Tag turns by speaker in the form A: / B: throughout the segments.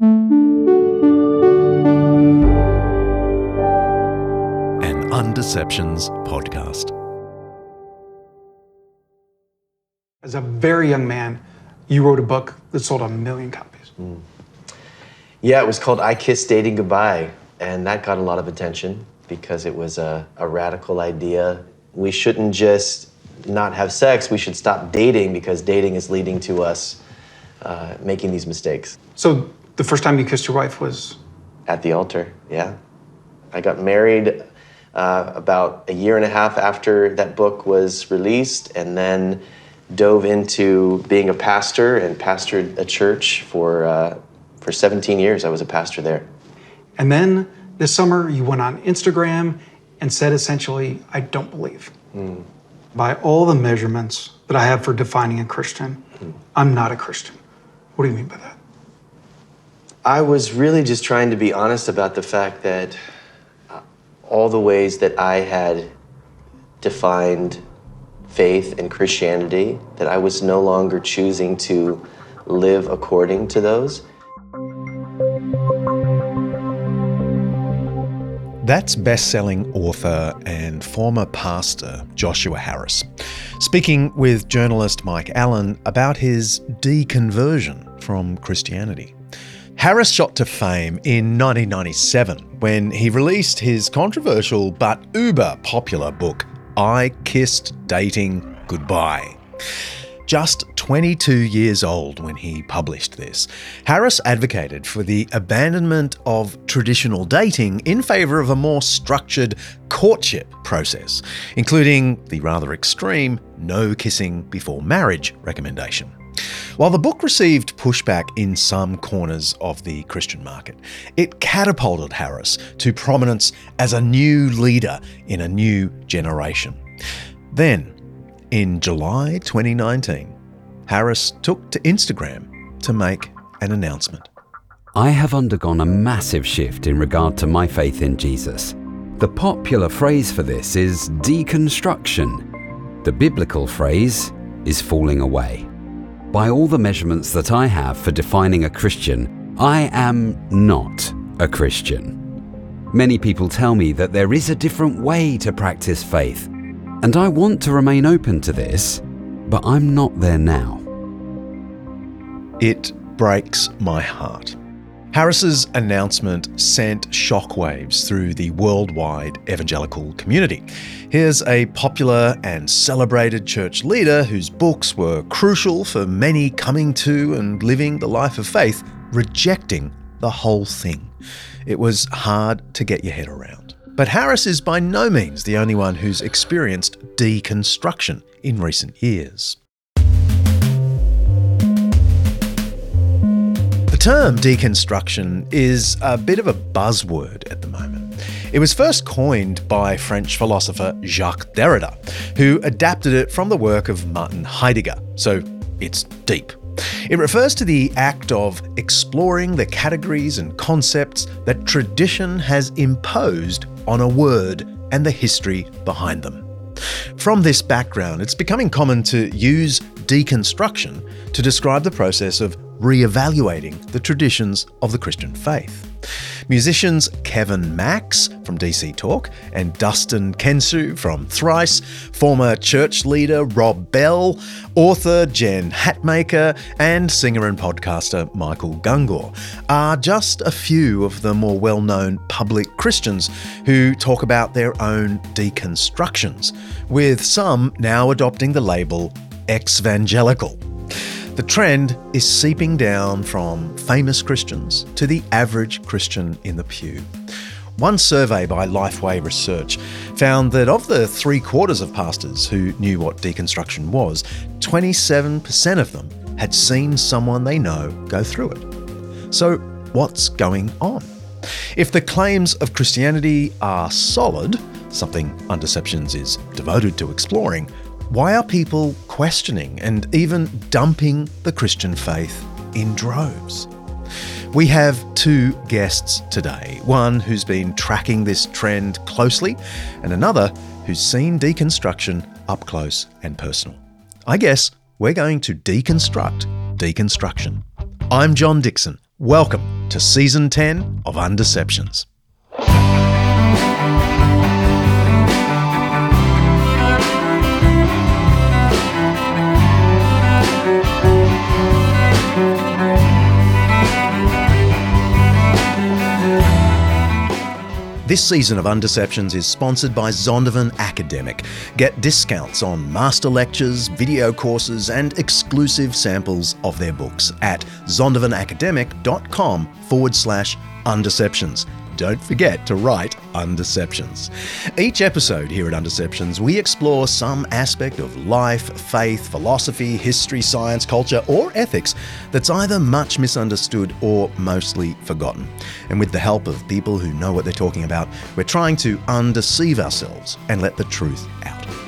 A: An Undeceptions podcast.
B: As a very young man, you wrote a book that sold a million copies.
C: Yeah, it was called I Kissed Dating Goodbye, and that got a lot of attention because it was a, a radical idea. We shouldn't just not have sex, we should stop dating because dating is leading to us uh, making these mistakes.
B: So the first time you kissed your wife was
C: At the altar, yeah. I got married uh, about a year and a half after that book was released, and then dove into being a pastor and pastored a church for, uh, for 17 years. I was a pastor there.
B: And then this summer, you went on Instagram and said essentially, I don't believe. By all the measurements that I have for defining a Christian, I'm not a Christian. What do you mean by that?
C: I was really just trying to be honest about the fact that uh, all the ways that I had defined faith and Christianity, that I was no longer choosing to live according to those.
A: That's best selling author and former pastor Joshua Harris, speaking with journalist Mike Allen about his deconversion from Christianity. Harris shot to fame in 1997 when he released his controversial but uber popular book, I Kissed Dating Goodbye. Just 22 years old when he published this, Harris advocated for the abandonment of traditional dating in favour of a more structured courtship process, including the rather extreme no kissing before marriage recommendation. While the book received pushback in some corners of the Christian market, it catapulted Harris to prominence as a new leader in a new generation. Then, in July 2019, Harris took to Instagram to make an announcement.
D: I have undergone a massive shift in regard to my faith in Jesus. The popular phrase for this is deconstruction. The biblical phrase is falling away. By all the measurements that I have for defining a Christian, I am not a Christian. Many people tell me that there is a different way to practice faith, and I want to remain open to this, but I'm not there now.
A: It breaks my heart. Harris's announcement sent shockwaves through the worldwide evangelical community. Here's a popular and celebrated church leader whose books were crucial for many coming to and living the life of faith, rejecting the whole thing. It was hard to get your head around. But Harris is by no means the only one who's experienced deconstruction in recent years. The term deconstruction is a bit of a buzzword at the moment. It was first coined by French philosopher Jacques Derrida, who adapted it from the work of Martin Heidegger, so it's deep. It refers to the act of exploring the categories and concepts that tradition has imposed on a word and the history behind them. From this background, it's becoming common to use deconstruction to describe the process of re-evaluating the traditions of the Christian faith. Musicians Kevin Max from DC Talk and Dustin Kensrue from Thrice, former church leader Rob Bell, author Jen Hatmaker, and singer and podcaster Michael Gungor are just a few of the more well known public Christians who talk about their own deconstructions, with some now adopting the label exvangelical. The trend is seeping down from famous Christians to the average Christian in the pew. One survey by Lifeway Research found that of the three quarters of pastors who knew what deconstruction was, 27% of them had seen someone they know go through it. So, what's going on? If the claims of Christianity are solid, something Undeceptions is devoted to exploring, why are people questioning and even dumping the Christian faith in droves? We have two guests today one who's been tracking this trend closely, and another who's seen deconstruction up close and personal. I guess we're going to deconstruct deconstruction. I'm John Dickson. Welcome to season 10 of Undeceptions. This season of Undeceptions is sponsored by Zondervan Academic. Get discounts on master lectures, video courses, and exclusive samples of their books at zondervanacademic.com forward slash undeceptions don't forget to write Undeceptions. Each episode here at Undeceptions, we explore some aspect of life, faith, philosophy, history, science, culture, or ethics that's either much misunderstood or mostly forgotten. And with the help of people who know what they're talking about, we're trying to undeceive ourselves and let the truth out.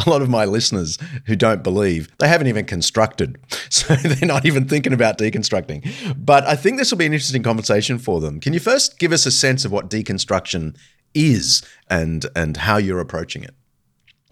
A: a lot of my listeners who don't believe, they haven't even constructed. So they're not even thinking about deconstructing. But I think this will be an interesting conversation for them. Can you first give us a sense of what deconstruction is and and how you're approaching it?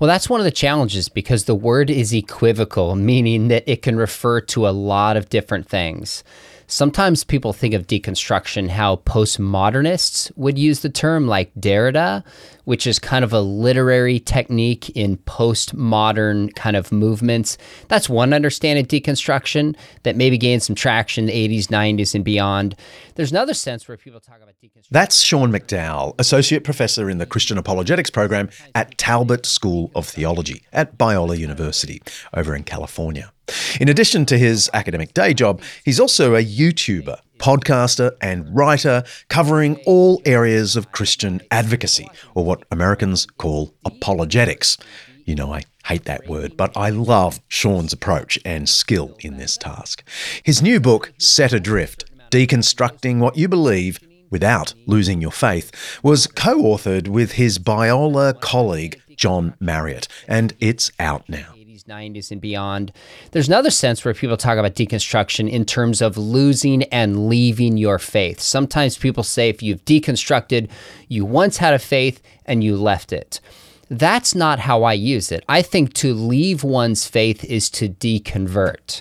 E: Well, that's one of the challenges because the word is equivocal, meaning that it can refer to a lot of different things. Sometimes people think of deconstruction how postmodernists would use the term, like Derrida, which is kind of a literary technique in postmodern kind of movements. That's one understanding of deconstruction that maybe gained some traction in the 80s, 90s, and beyond. There's another sense where people talk about deconstruction.
A: That's Sean McDowell, Associate Professor in the Christian Apologetics Program at Talbot School of Theology at Biola University over in California. In addition to his academic day job, he's also a YouTuber, podcaster, and writer covering all areas of Christian advocacy, or what Americans call apologetics. You know, I hate that word, but I love Sean's approach and skill in this task. His new book, Set Adrift Deconstructing What You Believe Without Losing Your Faith, was co authored with his Biola colleague, John Marriott, and it's out now.
E: 90s and beyond. There's another sense where people talk about deconstruction in terms of losing and leaving your faith. Sometimes people say if you've deconstructed, you once had a faith and you left it. That's not how I use it. I think to leave one's faith is to deconvert.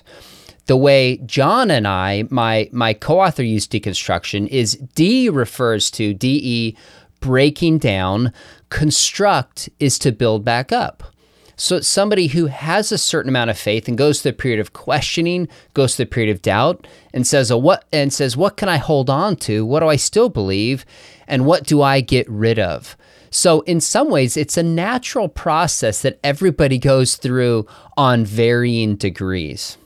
E: The way John and I, my my co-author use deconstruction is D refers to DE breaking down, construct is to build back up. So somebody who has a certain amount of faith and goes through a period of questioning, goes through a period of doubt, and says, oh, "What?" and says, "What can I hold on to? What do I still believe? And what do I get rid of?" So, in some ways, it's a natural process that everybody goes through on varying degrees.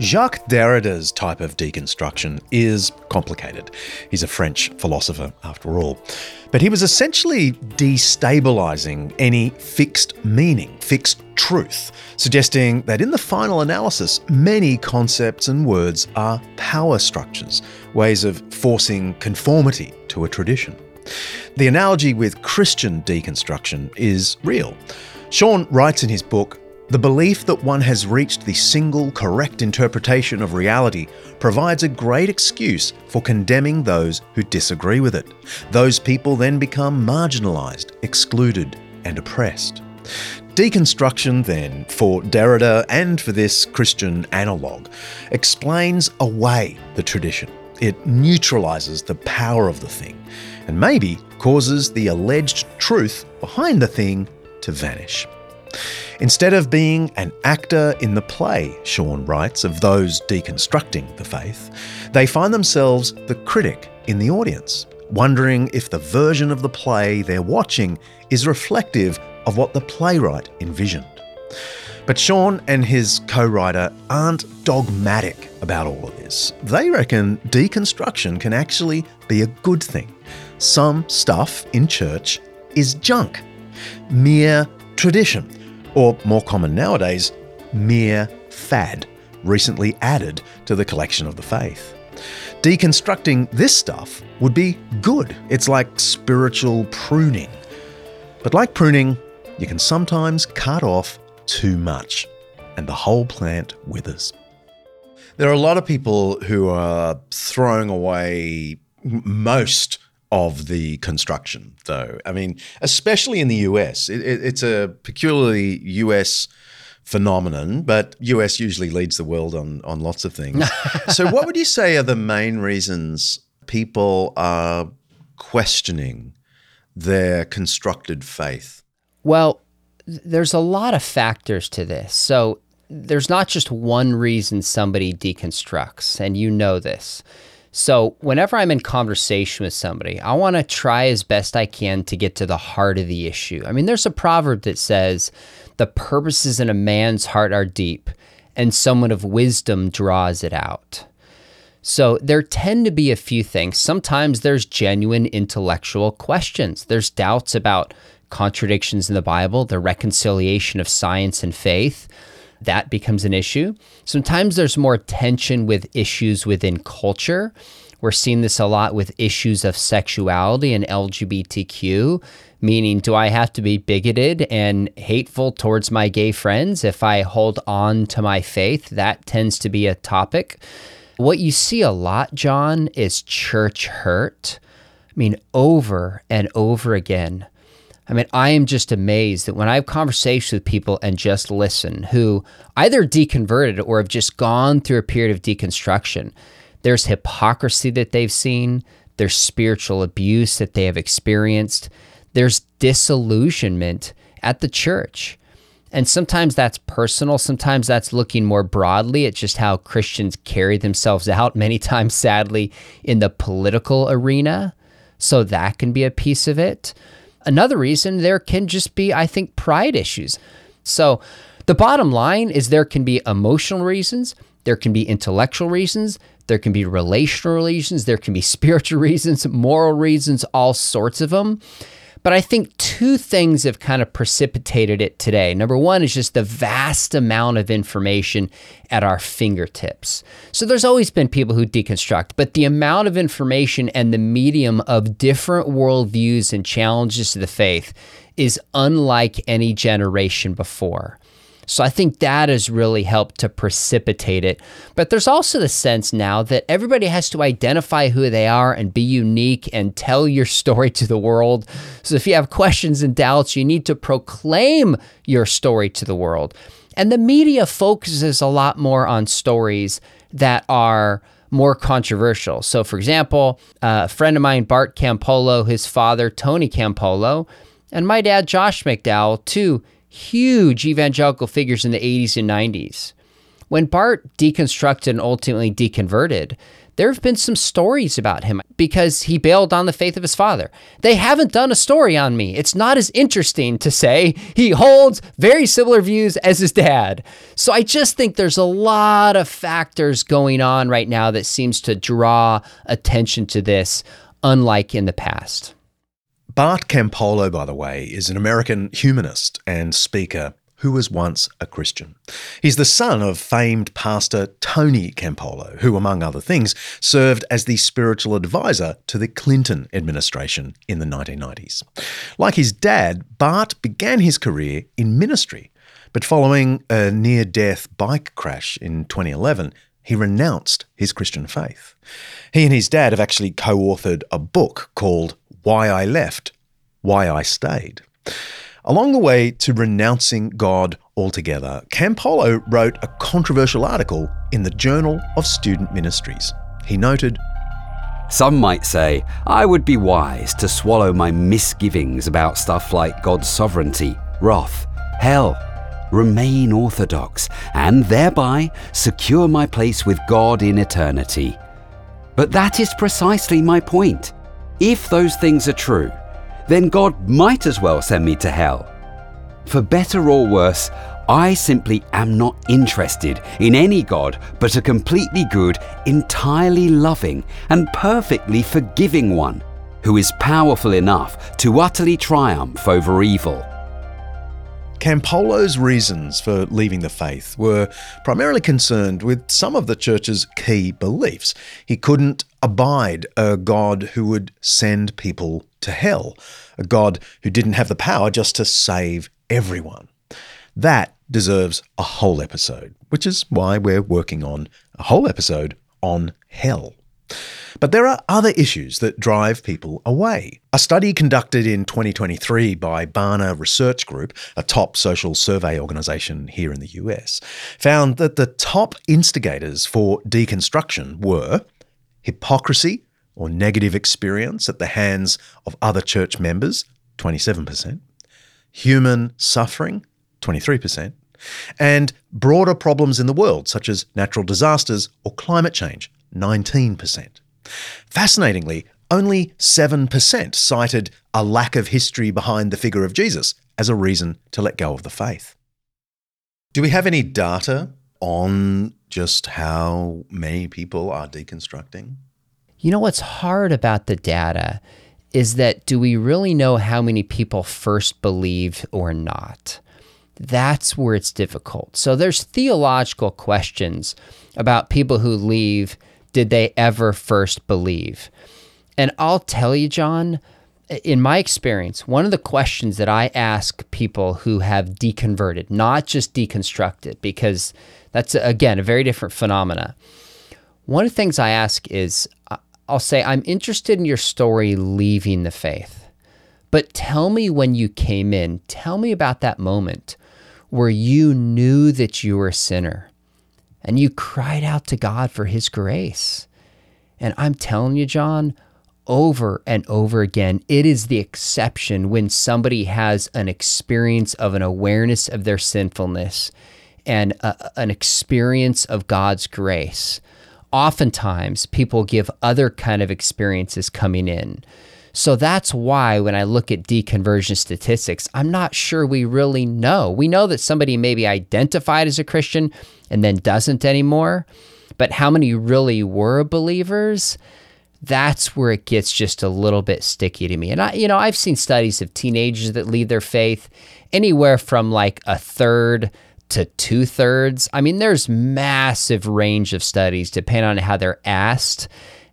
A: Jacques Derrida's type of deconstruction is complicated. He's a French philosopher, after all. But he was essentially destabilizing any fixed meaning, fixed truth, suggesting that in the final analysis, many concepts and words are power structures, ways of forcing conformity to a tradition. The analogy with Christian deconstruction is real. Sean writes in his book the belief that one has reached the single correct interpretation of reality provides a great excuse for condemning those who disagree with it. Those people then become marginalised, excluded, and oppressed. Deconstruction, then, for Derrida and for this Christian analogue, explains away the tradition. It neutralises the power of the thing, and maybe causes the alleged truth behind the thing to vanish. Instead of being an actor in the play, Sean writes, of those deconstructing the faith, they find themselves the critic in the audience, wondering if the version of the play they're watching is reflective of what the playwright envisioned. But Sean and his co writer aren't dogmatic about all of this. They reckon deconstruction can actually be a good thing. Some stuff in church is junk, mere tradition or more common nowadays, mere fad, recently added to the collection of the faith. Deconstructing this stuff would be good. It's like spiritual pruning. But like pruning, you can sometimes cut off too much, and the whole plant withers. There are a lot of people who are throwing away most of the construction, though. I mean, especially in the US, it, it, it's a peculiarly US phenomenon, but US usually leads the world on on lots of things. so, what would you say are the main reasons people are questioning their constructed faith?
E: Well, there's a lot of factors to this. So, there's not just one reason somebody deconstructs, and you know this. So, whenever I'm in conversation with somebody, I want to try as best I can to get to the heart of the issue. I mean, there's a proverb that says, The purposes in a man's heart are deep, and someone of wisdom draws it out. So, there tend to be a few things. Sometimes there's genuine intellectual questions, there's doubts about contradictions in the Bible, the reconciliation of science and faith that becomes an issue. Sometimes there's more tension with issues within culture. We're seeing this a lot with issues of sexuality and LGBTQ, meaning, do I have to be bigoted and hateful towards my gay friends if I hold on to my faith? That tends to be a topic. What you see a lot, John, is church hurt. I mean, over and over again. I mean, I am just amazed that when I have conversations with people and just listen who either deconverted or have just gone through a period of deconstruction, there's hypocrisy that they've seen, there's spiritual abuse that they have experienced, there's disillusionment at the church. And sometimes that's personal, sometimes that's looking more broadly at just how Christians carry themselves out, many times, sadly, in the political arena. So that can be a piece of it. Another reason there can just be, I think, pride issues. So the bottom line is there can be emotional reasons, there can be intellectual reasons, there can be relational reasons, there can be spiritual reasons, moral reasons, all sorts of them. But I think two things have kind of precipitated it today. Number one is just the vast amount of information at our fingertips. So there's always been people who deconstruct, but the amount of information and the medium of different worldviews and challenges to the faith is unlike any generation before. So I think that has really helped to precipitate it. But there's also the sense now that everybody has to identify who they are and be unique and tell your story to the world. So if you have questions and doubts, you need to proclaim your story to the world. And the media focuses a lot more on stories that are more controversial. So, for example, a friend of mine, Bart Campolo, his father, Tony Campolo, and my dad, Josh McDowell, too huge evangelical figures in the 80s and 90s. When Bart deconstructed and ultimately deconverted, there have been some stories about him because he bailed on the faith of his father. They haven't done a story on me. It's not as interesting to say he holds very similar views as his dad. So I just think there's a lot of factors going on right now that seems to draw attention to this, unlike in the past.
A: Bart Campolo, by the way, is an American humanist and speaker who was once a Christian. He's the son of famed pastor Tony Campolo, who, among other things, served as the spiritual advisor to the Clinton administration in the 1990s. Like his dad, Bart began his career in ministry, but following a near death bike crash in 2011, he renounced his Christian faith. He and his dad have actually co authored a book called Why I Left, Why I Stayed. Along the way to renouncing God altogether, Campolo wrote a controversial article in the Journal of Student Ministries. He noted
D: Some might say I would be wise to swallow my misgivings about stuff like God's sovereignty, wrath, hell, remain orthodox, and thereby secure my place with God in eternity. But that is precisely my point. If those things are true, then God might as well send me to hell. For better or worse, I simply am not interested in any God but a completely good, entirely loving, and perfectly forgiving one who is powerful enough to utterly triumph over evil.
A: Campolo's reasons for leaving the faith were primarily concerned with some of the church's key beliefs. He couldn't abide a God who would send people to hell, a God who didn't have the power just to save everyone. That deserves a whole episode, which is why we're working on a whole episode on hell. But there are other issues that drive people away. A study conducted in 2023 by Barna Research Group, a top social survey organisation here in the US, found that the top instigators for deconstruction were hypocrisy or negative experience at the hands of other church members, 27%, human suffering, 23%, and broader problems in the world, such as natural disasters or climate change, 19%. Fascinatingly, only 7% cited a lack of history behind the figure of Jesus as a reason to let go of the faith. Do we have any data on just how many people are deconstructing?
E: You know what's hard about the data is that do we really know how many people first believe or not? That's where it's difficult. So there's theological questions about people who leave did they ever first believe? And I'll tell you, John, in my experience, one of the questions that I ask people who have deconverted, not just deconstructed, because that's, again, a very different phenomena. One of the things I ask is I'll say, I'm interested in your story leaving the faith, but tell me when you came in. Tell me about that moment where you knew that you were a sinner and you cried out to God for His grace. And I'm telling you, John, over and over again, it is the exception when somebody has an experience of an awareness of their sinfulness and a, an experience of God's grace. Oftentimes, people give other kind of experiences coming in. So that's why when I look at deconversion statistics, I'm not sure we really know. We know that somebody may be identified as a Christian and then doesn't anymore, but how many really were believers? That's where it gets just a little bit sticky to me. And I, you know, I've seen studies of teenagers that leave their faith anywhere from like a third to two thirds. I mean, there's massive range of studies depending on how they're asked.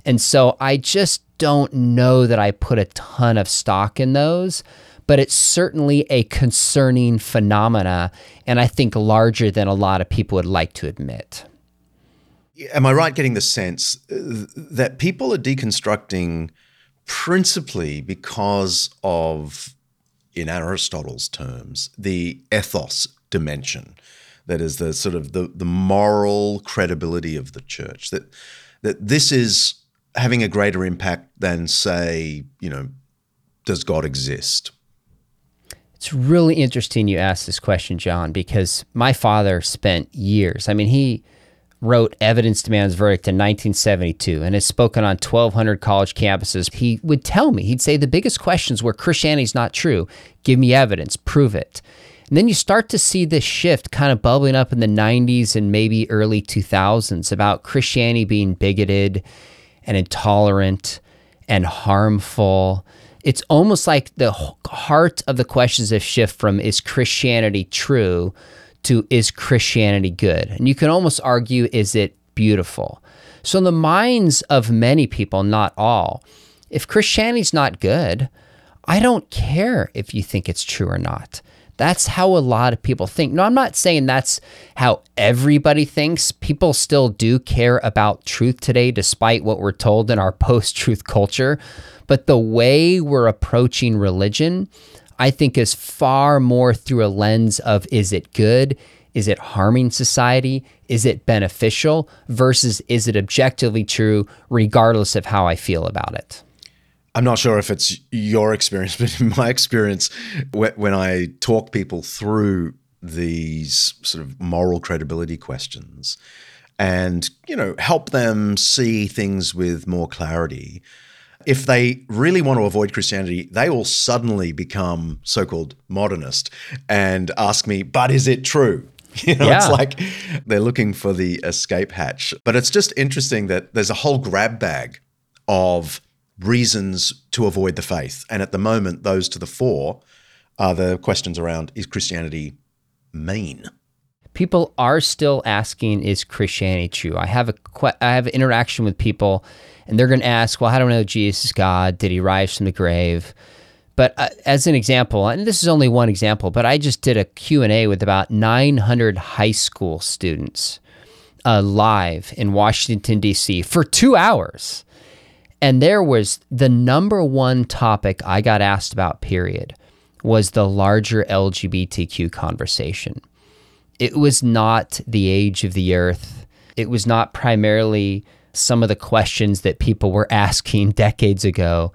E: And so I just don't know that I put a ton of stock in those, but it's certainly a concerning phenomena, and I think larger than a lot of people would like to admit.
A: Am I right getting the sense uh, that people are deconstructing principally because of, in Aristotle's terms, the ethos dimension? That is the sort of the, the moral credibility of the church. That that this is having a greater impact than, say, you know, does God exist?
E: It's really interesting you ask this question, John, because my father spent years. I mean, he wrote Evidence Demands Verdict in 1972 and has spoken on 1,200 college campuses, he would tell me, he'd say, the biggest questions were Christianity's not true. Give me evidence, prove it. And then you start to see this shift kind of bubbling up in the 90s and maybe early 2000s about Christianity being bigoted and intolerant and harmful. It's almost like the heart of the questions have shift from is Christianity true to is Christianity good? And you can almost argue is it beautiful? So in the minds of many people, not all, if Christianity's not good, I don't care if you think it's true or not. That's how a lot of people think. No, I'm not saying that's how everybody thinks. People still do care about truth today, despite what we're told in our post truth culture. But the way we're approaching religion, I think, is far more through a lens of is it good? Is it harming society? Is it beneficial? Versus is it objectively true, regardless of how I feel about it?
A: I'm not sure if it's your experience, but in my experience, when I talk people through these sort of moral credibility questions and, you know, help them see things with more clarity, if they really want to avoid Christianity, they will suddenly become so called modernist and ask me, but is it true? You know, yeah. it's like they're looking for the escape hatch. But it's just interesting that there's a whole grab bag of reasons to avoid the faith. And at the moment, those to the fore are the questions around is Christianity mean?
E: People are still asking, is Christianity true? I have a I have interaction with people, and they're going to ask, well, how do I know Jesus is God? Did he rise from the grave? But uh, as an example, and this is only one example, but I just did a Q&A with about 900 high school students uh, live in Washington, D.C. for two hours. And there was the number one topic I got asked about, period, was the larger LGBTQ conversation. It was not the age of the earth. It was not primarily some of the questions that people were asking decades ago.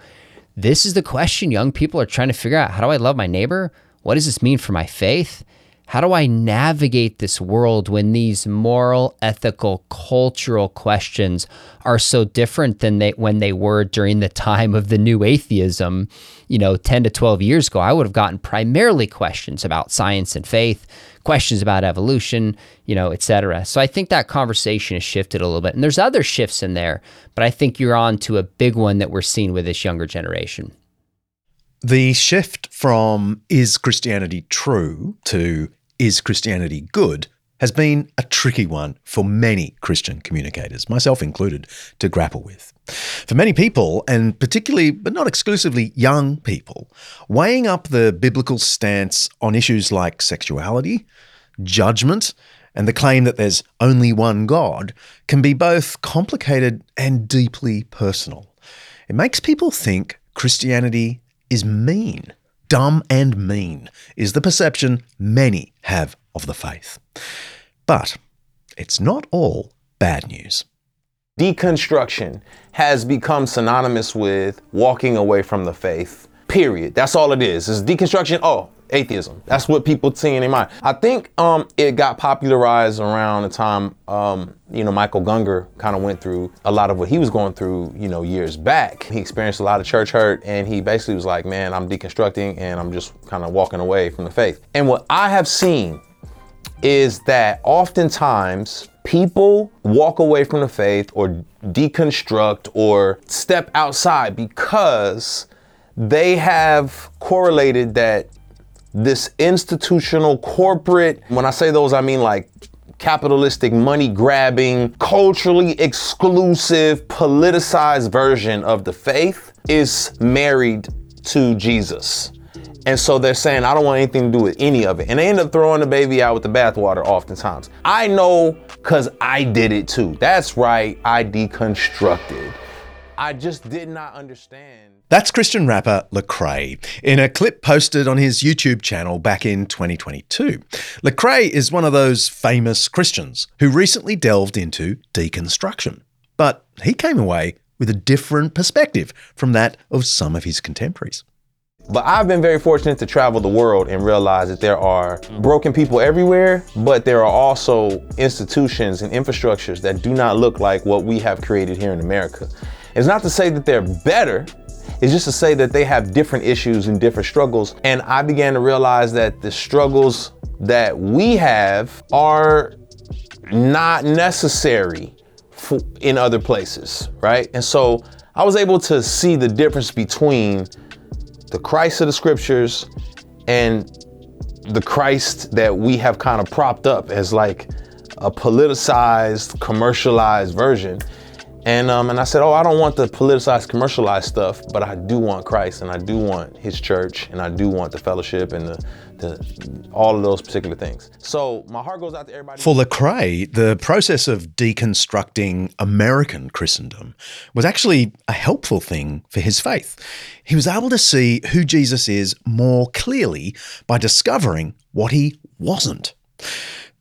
E: This is the question young people are trying to figure out. How do I love my neighbor? What does this mean for my faith? How do I navigate this world when these moral, ethical, cultural questions are so different than they when they were during the time of the new atheism, you know, 10 to 12 years ago? I would have gotten primarily questions about science and faith, questions about evolution, you know, et cetera. So I think that conversation has shifted a little bit. And there's other shifts in there, but I think you're on to a big one that we're seeing with this younger generation.
A: The shift from is Christianity true to is Christianity good has been a tricky one for many Christian communicators, myself included, to grapple with. For many people, and particularly, but not exclusively, young people, weighing up the biblical stance on issues like sexuality, judgment, and the claim that there's only one God can be both complicated and deeply personal. It makes people think Christianity is mean dumb and mean is the perception many have of the faith. But it's not all bad news.
F: Deconstruction has become synonymous with walking away from the faith. Period. That's all it is. Is deconstruction. Oh, atheism. That's what people see in their mind. I think um, it got popularized around the time, um, you know, Michael Gungor kind of went through a lot of what he was going through, you know, years back. He experienced a lot of church hurt and he basically was like, man, I'm deconstructing and I'm just kind of walking away from the faith. And what I have seen is that oftentimes people walk away from the faith or deconstruct or step outside because they have correlated that this institutional corporate, when I say those, I mean like capitalistic, money grabbing, culturally exclusive, politicized version of the faith is married to Jesus. And so they're saying, I don't want anything to do with any of it. And they end up throwing the baby out with the bathwater oftentimes. I know because I did it too. That's right, I deconstructed. I just did not understand.
A: That's Christian rapper Lecrae in a clip posted on his YouTube channel back in 2022. Lecrae is one of those famous Christians who recently delved into deconstruction, but he came away with a different perspective from that of some of his contemporaries.
F: But I've been very fortunate to travel the world and realize that there are broken people everywhere, but there are also institutions and infrastructures that do not look like what we have created here in America. It's not to say that they're better, it's just to say that they have different issues and different struggles. And I began to realize that the struggles that we have are not necessary for, in other places, right? And so I was able to see the difference between the Christ of the scriptures and the Christ that we have kind of propped up as like a politicized, commercialized version. And um, and I said, oh, I don't want the politicized, commercialized stuff, but I do want Christ, and I do want His church, and I do want the fellowship and the, the all of those particular things. So my heart goes out to everybody.
A: For Lecrae, the process of deconstructing American Christendom was actually a helpful thing for his faith. He was able to see who Jesus is more clearly by discovering what he wasn't.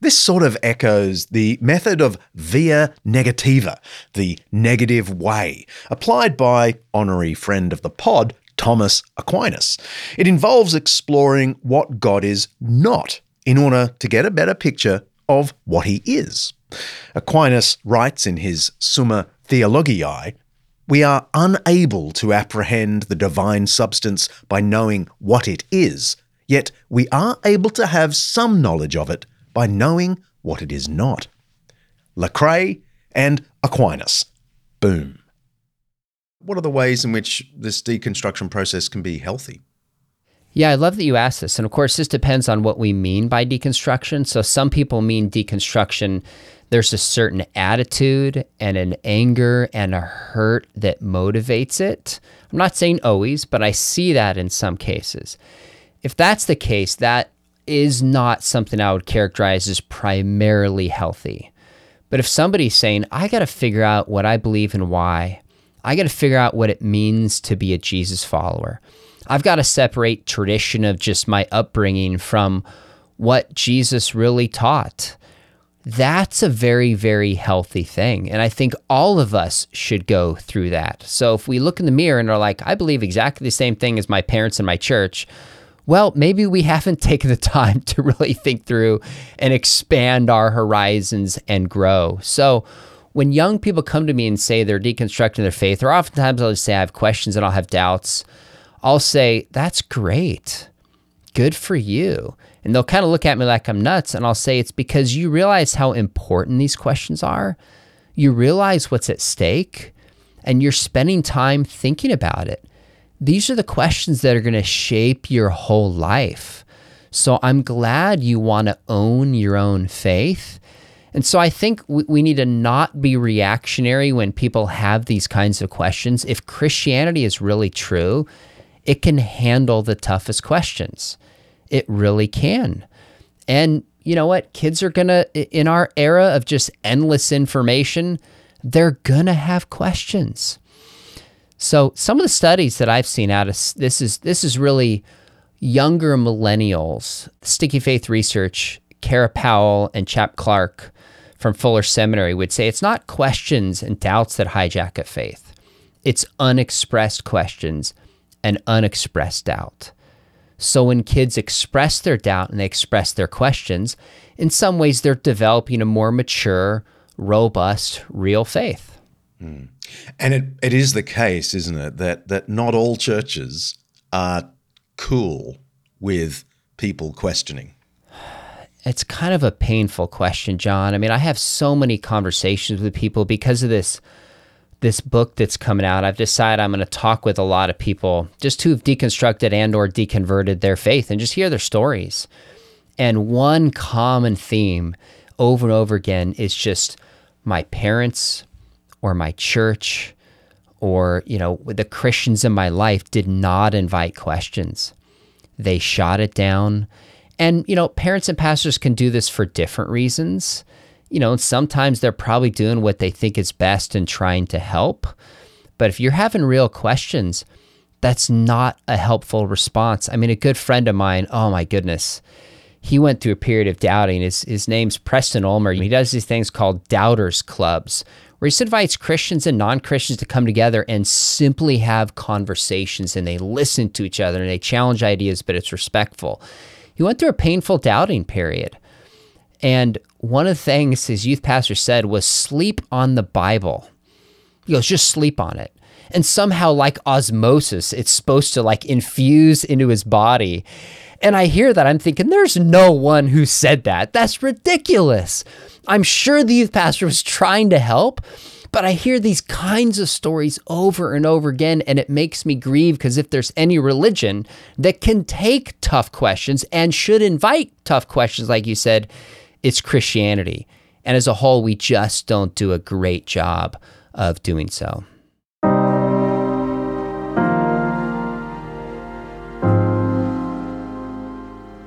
A: This sort of echoes the method of via negativa, the negative way, applied by honorary friend of the pod, Thomas Aquinas. It involves exploring what God is not in order to get a better picture of what he is. Aquinas writes in his Summa Theologiae we are unable to apprehend the divine substance by knowing what it is, yet we are able to have some knowledge of it by knowing what it is not. Lecrae and Aquinas. Boom. What are the ways in which this deconstruction process can be healthy?
E: Yeah, I love that you asked this. And of course, this depends on what we mean by deconstruction. So, some people mean deconstruction, there's a certain attitude and an anger and a hurt that motivates it. I'm not saying always, but I see that in some cases. If that's the case, that is not something I would characterize as primarily healthy. But if somebody's saying, I got to figure out what I believe and why, I got to figure out what it means to be a Jesus follower. I've got to separate tradition of just my upbringing from what Jesus really taught. That's a very, very healthy thing. And I think all of us should go through that. So if we look in the mirror and are like, I believe exactly the same thing as my parents and my church, well, maybe we haven't taken the time to really think through and expand our horizons and grow. So, when young people come to me and say they're deconstructing their faith, or oftentimes I'll just say I have questions and I'll have doubts, I'll say, That's great. Good for you. And they'll kind of look at me like I'm nuts. And I'll say, It's because you realize how important these questions are. You realize what's at stake, and you're spending time thinking about it these are the questions that are going to shape your whole life. So I'm glad you want to own your own faith. And so I think we, need to not be reactionary when people have these kinds of questions. If Christianity is really true, it can handle the toughest questions. It really can. And you know what? Kids are going to, in our era of just endless information, they're going to have questions. So some of the studies that I've seen out of this is this is really younger millennials. Sticky Faith Research, Kara Powell and Chap Clark from Fuller Seminary would say it's not questions and doubts that hijack a faith. It's unexpressed questions and unexpressed doubt. So when kids express their doubt and they express their questions, in some ways they're developing a more mature, robust, real faith.
A: Mm. And it, it is the case, isn't it, that that not all churches are cool with people questioning.
E: It's kind of a painful question, John. I mean, I have so many conversations with people because of this this book that's coming out. I've decided I'm going to talk with a lot of people just who've deconstructed and or deconverted their faith and just hear their stories. And one common theme over and over again is just my parents, or my church or you know the Christians in my life did not invite questions. They shot it down. And you know, parents and pastors can do this for different reasons. You know, sometimes they're probably doing what they think is best and trying to help. But if you're having real questions, that's not a helpful response. I mean, a good friend of mine, oh my goodness, he went through a period of doubting. His, his name's Preston Ulmer. He does these things called doubters clubs, where he invites Christians and non Christians to come together and simply have conversations and they listen to each other and they challenge ideas, but it's respectful. He went through a painful doubting period. And one of the things his youth pastor said was sleep on the Bible. He goes, just sleep on it. And somehow, like osmosis, it's supposed to like infuse into his body. And I hear that, I'm thinking, there's no one who said that. That's ridiculous. I'm sure the youth pastor was trying to help, but I hear these kinds of stories over and over again, and it makes me grieve because if there's any religion that can take tough questions and should invite tough questions, like you said, it's Christianity. And as a whole, we just don't do a great job of doing so.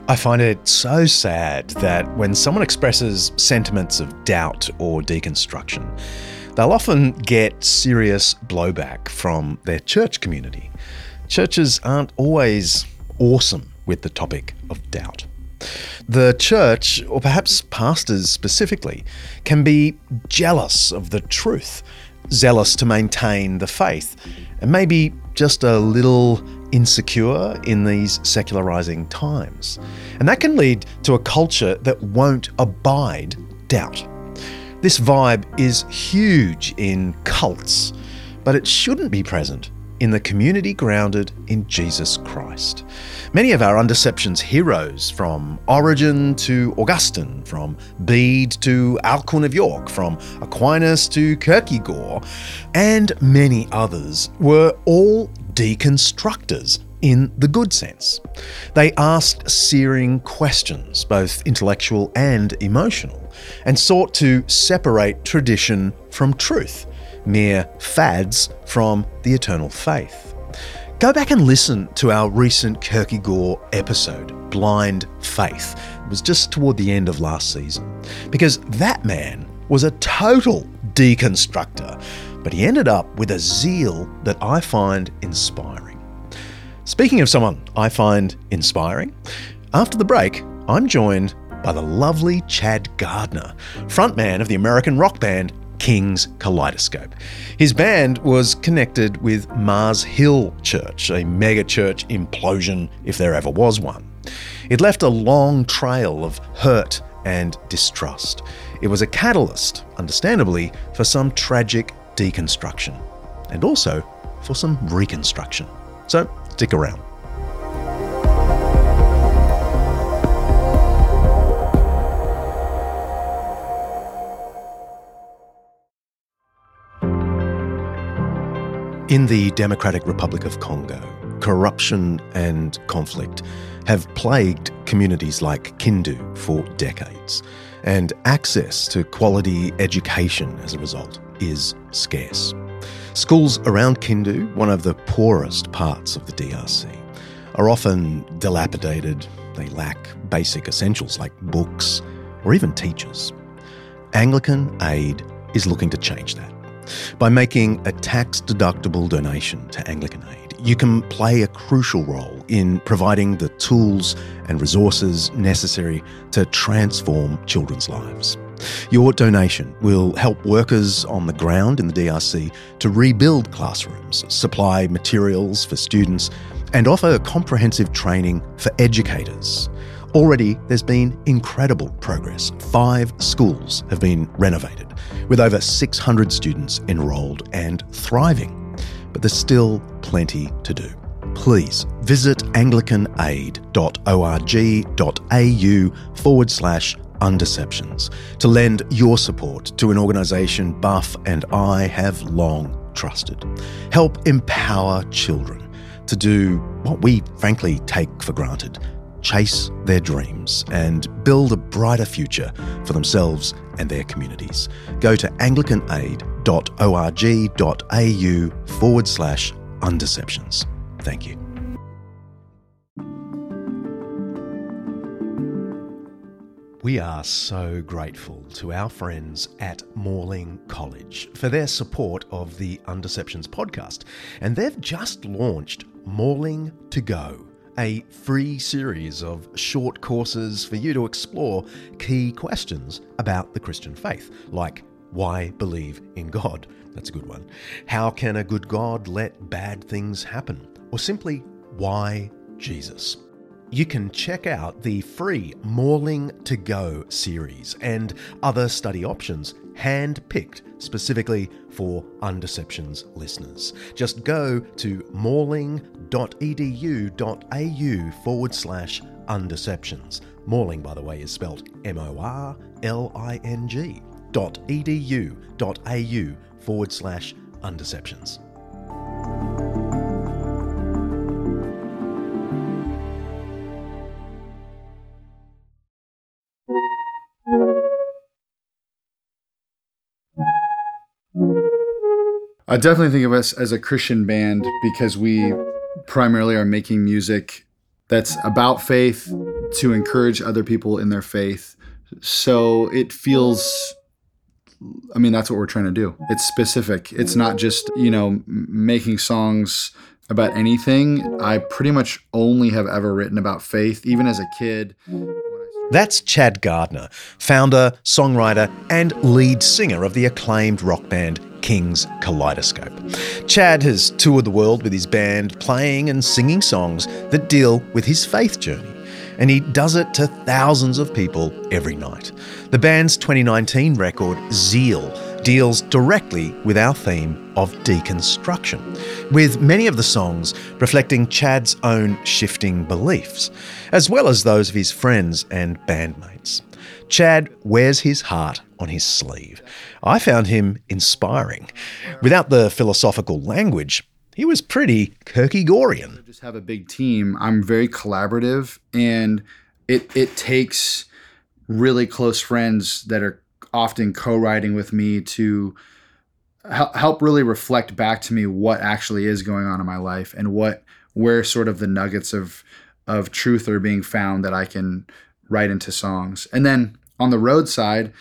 A: I find it so sad that when someone expresses sentiments of doubt or deconstruction, they'll often get serious blowback from their church community. Churches aren't always awesome with the topic of doubt. The church, or perhaps pastors specifically, can be jealous of the truth, zealous to maintain the faith, and maybe just a little insecure in these secularizing times. And that can lead to a culture that won't abide doubt. This vibe is huge in cults, but it shouldn't be present in the community grounded in Jesus Christ. Many of our Undeceptions heroes, from Origen to Augustine, from Bede to Alcuin of York, from Aquinas to Kierkegaard, and many others, were all deconstructors in the good sense. They asked searing questions, both intellectual and emotional, and sought to separate tradition from truth, mere fads from the eternal faith. Go back and listen to our recent Kierkegaard episode, Blind Faith. It was just toward the end of last season. Because that man was a total deconstructor but he ended up with a zeal that I find inspiring. Speaking of someone I find inspiring, after the break, I'm joined by the lovely Chad Gardner, frontman of the American rock band King's Kaleidoscope. His band was connected with Mars Hill Church, a mega church implosion if there ever was one. It left a long trail of hurt and distrust. It was a catalyst, understandably, for some tragic deconstruction and also for some reconstruction. So stick around. In the Democratic Republic of Congo, corruption and conflict have plagued communities like Kindu for decades, and access to quality education as a result is scarce. Schools around Kindu, one of the poorest parts of the DRC, are often dilapidated. They lack basic essentials like books or even teachers. Anglican Aid is looking to change that. By making a tax deductible donation to Anglican Aid, you can play a crucial role in providing the tools and resources necessary to transform children's lives. Your donation will help workers on the ground in the DRC to rebuild classrooms, supply materials for students, and offer comprehensive training for educators. Already, there's been incredible progress. Five schools have been renovated, with over 600 students enrolled and thriving. But there's still plenty to do. Please visit anglicanaid.org.au forward slash Undeceptions to lend your support to an organisation Buff and I have long trusted. Help empower children to do what we frankly take for granted chase their dreams and build a brighter future for themselves and their communities. Go to anglicanaid.org.au forward slash undeceptions. Thank you. We are so grateful to our friends at Morling College for their support of the Undeceptions podcast. And they've just launched Morling to Go, a free series of short courses for you to explore key questions about the Christian faith, like Why believe in God? That's a good one. How can a good God let bad things happen? Or simply, why Jesus? You can check out the free Morling to Go series and other study options hand picked specifically for Undeceptions listeners. Just go to morling.edu.au forward slash undeceptions. Morling, by the way, is spelled M O R L I N G dot edu dot au forward slash undeceptions.
G: I definitely think of us as a Christian band because we primarily are making music that's about faith to encourage other people in their faith. So it feels I mean that's what we're trying to do. It's specific. It's not just, you know, making songs about anything. I pretty much only have ever written about faith even as a kid.
A: That's Chad Gardner, founder, songwriter, and lead singer of the acclaimed rock band King's Kaleidoscope. Chad has toured the world with his band, playing and singing songs that deal with his faith journey. And he does it to thousands of people every night. The band's 2019 record, Zeal, deals directly with our theme of deconstruction, with many of the songs reflecting Chad's own shifting beliefs, as well as those of his friends and bandmates. Chad wears his heart on his sleeve. I found him inspiring. Without the philosophical language, he was pretty Kierkegaardian.
G: Just have a big team. I'm very collaborative, and it it takes really close friends that are often co-writing with me to help really reflect back to me what actually is going on in my life and what where sort of the nuggets of of truth are being found that I can write into songs. And then on the road side,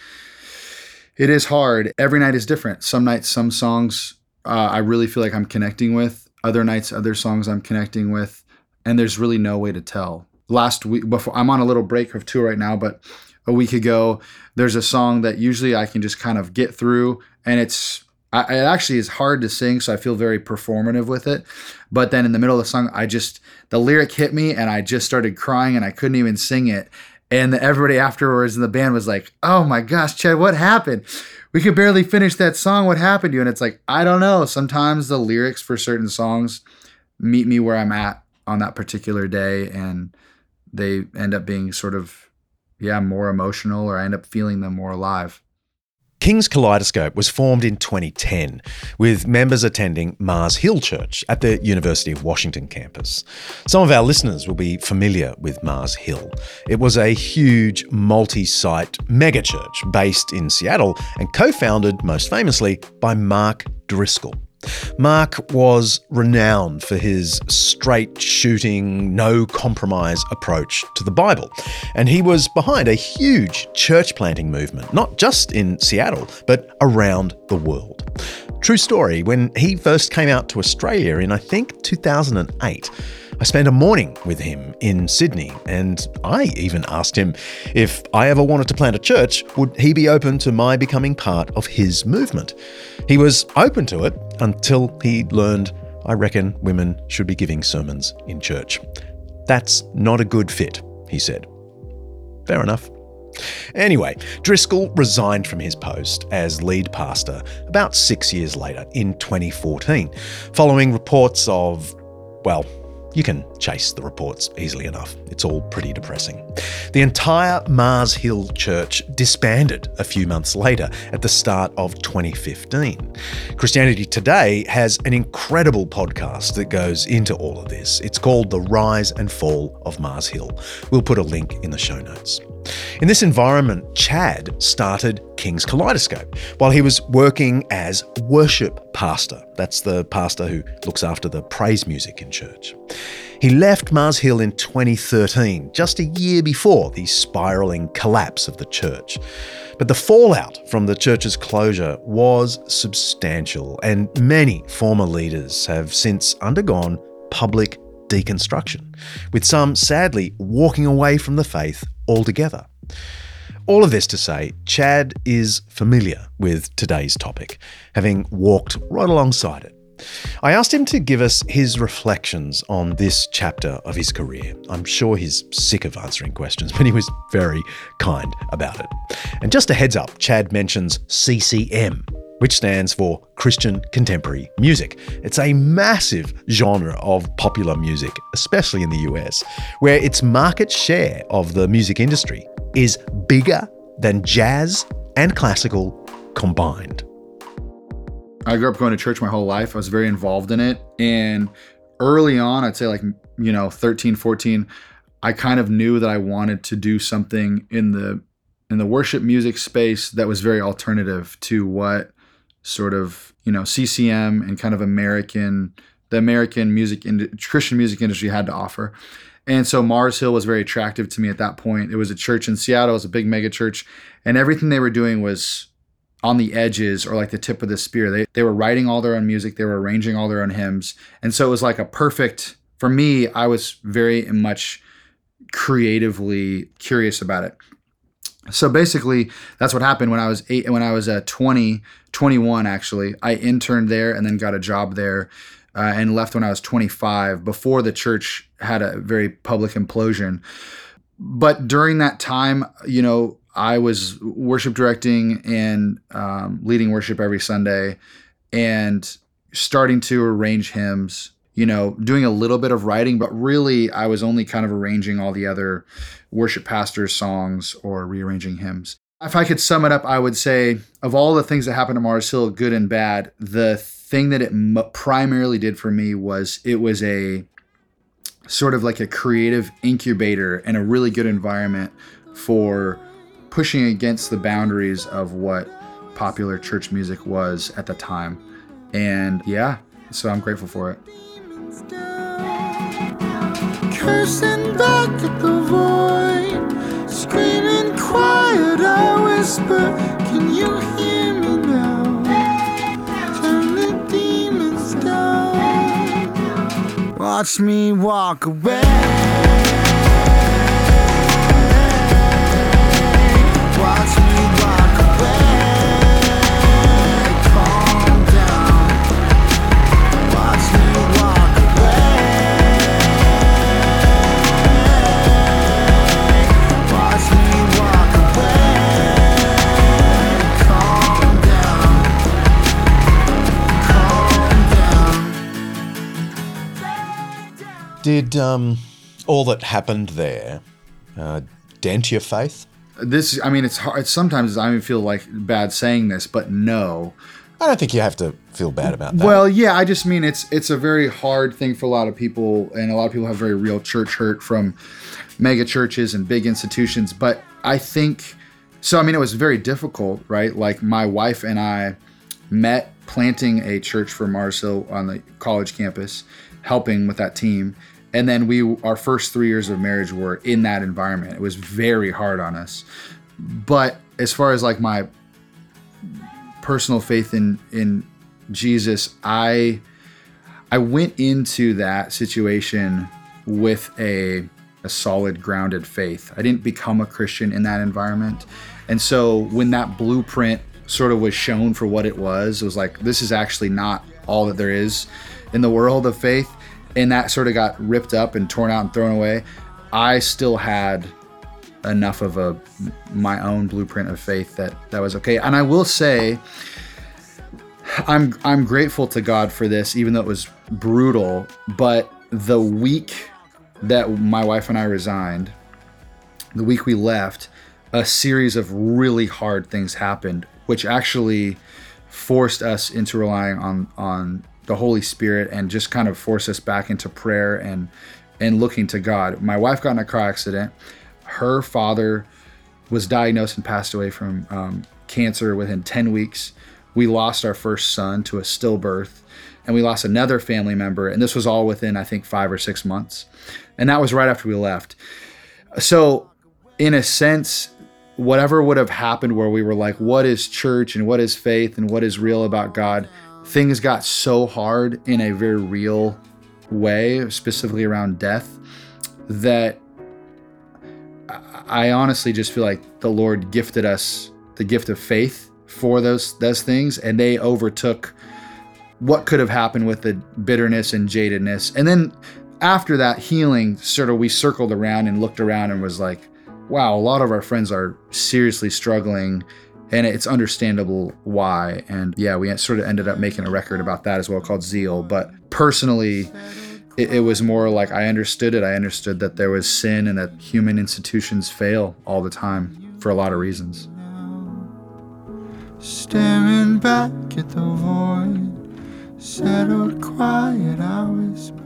G: it is hard. Every night is different. Some nights, some songs uh, I really feel like I'm connecting with. Other nights, other songs I'm connecting with, and there's really no way to tell. Last week, before I'm on a little break of two right now, but a week ago, there's a song that usually I can just kind of get through, and it's I, it actually is hard to sing, so I feel very performative with it. But then in the middle of the song, I just the lyric hit me, and I just started crying, and I couldn't even sing it. And everybody afterwards in the band was like, "Oh my gosh, Chad, what happened? We could barely finish that song. What happened to you?" And it's like, I don't know. Sometimes the lyrics for certain songs meet me where I'm at on that particular day, and they end up being sort of, yeah, more emotional, or I end up feeling them more alive.
A: King's Kaleidoscope was formed in 2010 with members attending Mars Hill Church at the University of Washington campus. Some of our listeners will be familiar with Mars Hill. It was a huge multi site megachurch based in Seattle and co founded most famously by Mark Driscoll. Mark was renowned for his straight shooting, no compromise approach to the Bible, and he was behind a huge church planting movement, not just in Seattle, but around the world. True story, when he first came out to Australia in, I think, 2008, I spent a morning with him in Sydney, and I even asked him if I ever wanted to plant a church, would he be open to my becoming part of his movement? He was open to it until he learned I reckon women should be giving sermons in church. That's not a good fit, he said. Fair enough. Anyway, Driscoll resigned from his post as lead pastor about six years later in 2014, following reports of, well, you can chase the reports easily enough. It's all pretty depressing. The entire Mars Hill Church disbanded a few months later at the start of 2015. Christianity Today has an incredible podcast that goes into all of this. It's called The Rise and Fall of Mars Hill. We'll put a link in the show notes. In this environment, Chad started King's Kaleidoscope while he was working as worship pastor. That's the pastor who looks after the praise music in church. He left Mars Hill in 2013, just a year before the spiraling collapse of the church. But the fallout from the church's closure was substantial, and many former leaders have since undergone public deconstruction, with some sadly walking away from the faith altogether. All of this to say, Chad is familiar with today's topic, having walked right alongside it. I asked him to give us his reflections on this chapter of his career. I'm sure he's sick of answering questions, but he was very kind about it. And just a heads up, Chad mentions CCM, which stands for Christian Contemporary Music. It's a massive genre of popular music, especially in the US, where its market share of the music industry is bigger than jazz and classical combined.
G: I grew up going to church my whole life. I was very involved in it. And early on, I'd say like, you know, 13, 14, I kind of knew that I wanted to do something in the in the worship music space that was very alternative to what sort of, you know, CCM and kind of American the American music in, Christian music industry had to offer. And so Mars Hill was very attractive to me at that point. It was a church in Seattle, it was a big mega church, and everything they were doing was on the edges or like the tip of the spear. They they were writing all their own music, they were arranging all their own hymns. And so it was like a perfect for me, I was very much creatively curious about it. So basically, that's what happened when I was eight, when I was uh, 20, 21 actually. I interned there and then got a job there uh, and left when I was 25 before the church had a very public implosion. But during that time, you know, I was worship directing and um, leading worship every Sunday and starting to arrange hymns, you know, doing a little bit of writing, but really I was only kind of arranging all the other worship pastors' songs or rearranging hymns. If I could sum it up, I would say of all the things that happened to Mars Hill, good and bad, the thing that it m- primarily did for me was it was a sort of like a creative incubator and a really good environment for pushing against the boundaries of what popular church music was at the time. And yeah, so I'm grateful for it.
H: Cursing back at the void, screaming quiet, I whisper, Can you hear me now? Turn the demons down. Watch me walk away.
A: Did um, all that happened there uh, dent your faith?
G: This, I mean, it's hard. Sometimes I even feel like bad saying this, but no.
A: I don't think you have to feel bad about that.
G: Well, yeah, I just mean it's it's a very hard thing for a lot of people, and a lot of people have very real church hurt from mega churches and big institutions. But I think so. I mean, it was very difficult, right? Like my wife and I met planting a church for Mars Hill on the college campus, helping with that team, and then we our first three years of marriage were in that environment. It was very hard on us, but as far as like my personal faith in in Jesus, I I went into that situation with a a solid grounded faith. I didn't become a Christian in that environment. And so when that blueprint sort of was shown for what it was, it was like this is actually not all that there is in the world of faith and that sort of got ripped up and torn out and thrown away. I still had enough of a my own blueprint of faith that that was okay. And I will say I'm I'm grateful to God for this, even though it was brutal. But the week that my wife and I resigned, the week we left, a series of really hard things happened, which actually forced us into relying on on the Holy Spirit and just kind of force us back into prayer and and looking to God. My wife got in a car accident. Her father was diagnosed and passed away from um, cancer within 10 weeks. We lost our first son to a stillbirth, and we lost another family member. And this was all within, I think, five or six months. And that was right after we left. So, in a sense, whatever would have happened where we were like, what is church and what is faith and what is real about God? Things got so hard in a very real way, specifically around death, that I honestly just feel like the Lord gifted us the gift of faith for those those things, and they overtook what could have happened with the bitterness and jadedness. And then after that healing, sort of we circled around and looked around and was like, wow, a lot of our friends are seriously struggling. And it's understandable why. And yeah, we sort of ended up making a record about that as well called Zeal. But personally, it, it was more like I understood it. I understood that there was sin and that human institutions fail all the time for a lot of reasons.
H: Staring back at the void, settled quiet, I whisper,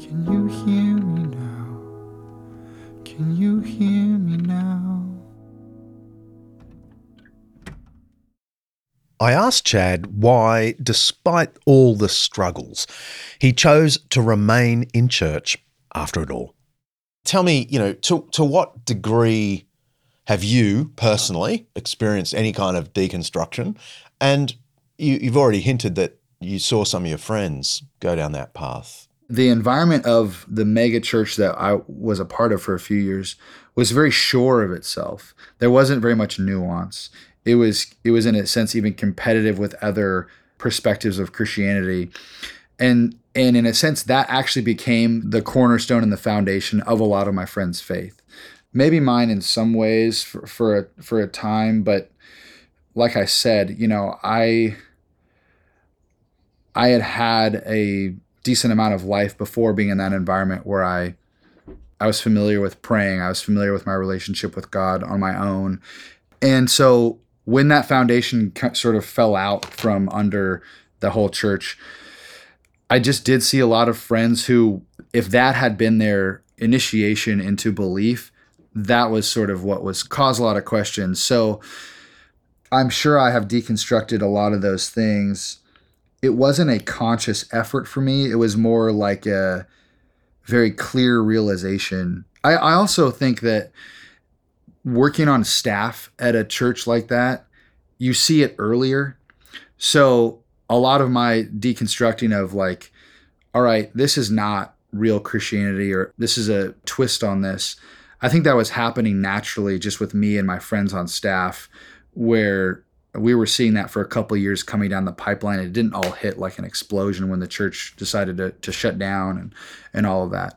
H: Can you hear me now? Can you hear me now?
A: I asked Chad why, despite all the struggles, he chose to remain in church after it all. Tell me, you know, to, to what degree have you personally experienced any kind of deconstruction? And you, you've already hinted that you saw some of your friends go down that path.
G: the environment of the mega church that I was a part of for a few years was very sure of itself. There wasn't very much nuance. It was it was in a sense even competitive with other perspectives of Christianity. And and in a sense that actually became the cornerstone and the foundation of a lot of my friends' faith. Maybe mine in some ways for, for a for a time, but like I said, you know, I I had had a decent amount of life before being in that environment where I I was familiar with praying, I was familiar with my relationship with God on my own. And so when that foundation sort of fell out from under the whole church, I just did see a lot of friends who if that had been their initiation into belief, that was sort of what was caused a lot of questions. So I'm sure I have deconstructed a lot of those things it wasn't a conscious effort for me. It was more like a very clear realization. I, I also think that working on staff at a church like that, you see it earlier. So a lot of my deconstructing of like, all right, this is not real Christianity or this is a twist on this. I think that was happening naturally just with me and my friends on staff where we were seeing that for a couple years coming down the pipeline. It didn't all hit like an explosion when the church decided to, to shut down and, and all of that.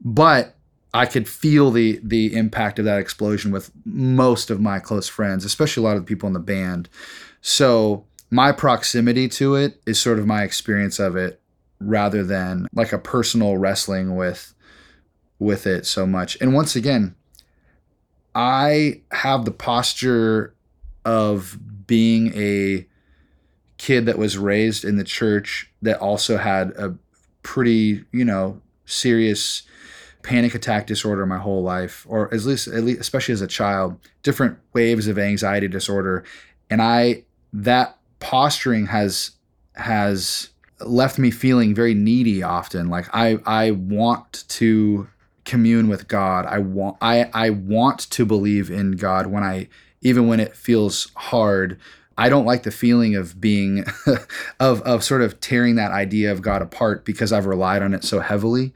G: But I could feel the the impact of that explosion with most of my close friends, especially a lot of the people in the band. So my proximity to it is sort of my experience of it rather than like a personal wrestling with with it so much. And once again, I have the posture of being a kid that was raised in the church that also had a pretty, you know, serious panic attack disorder my whole life, or at least, at least, especially as a child, different waves of anxiety disorder, and I that posturing has has left me feeling very needy often. Like I I want to commune with God. I want I I want to believe in God when I even when it feels hard. I don't like the feeling of being of of sort of tearing that idea of God apart because I've relied on it so heavily.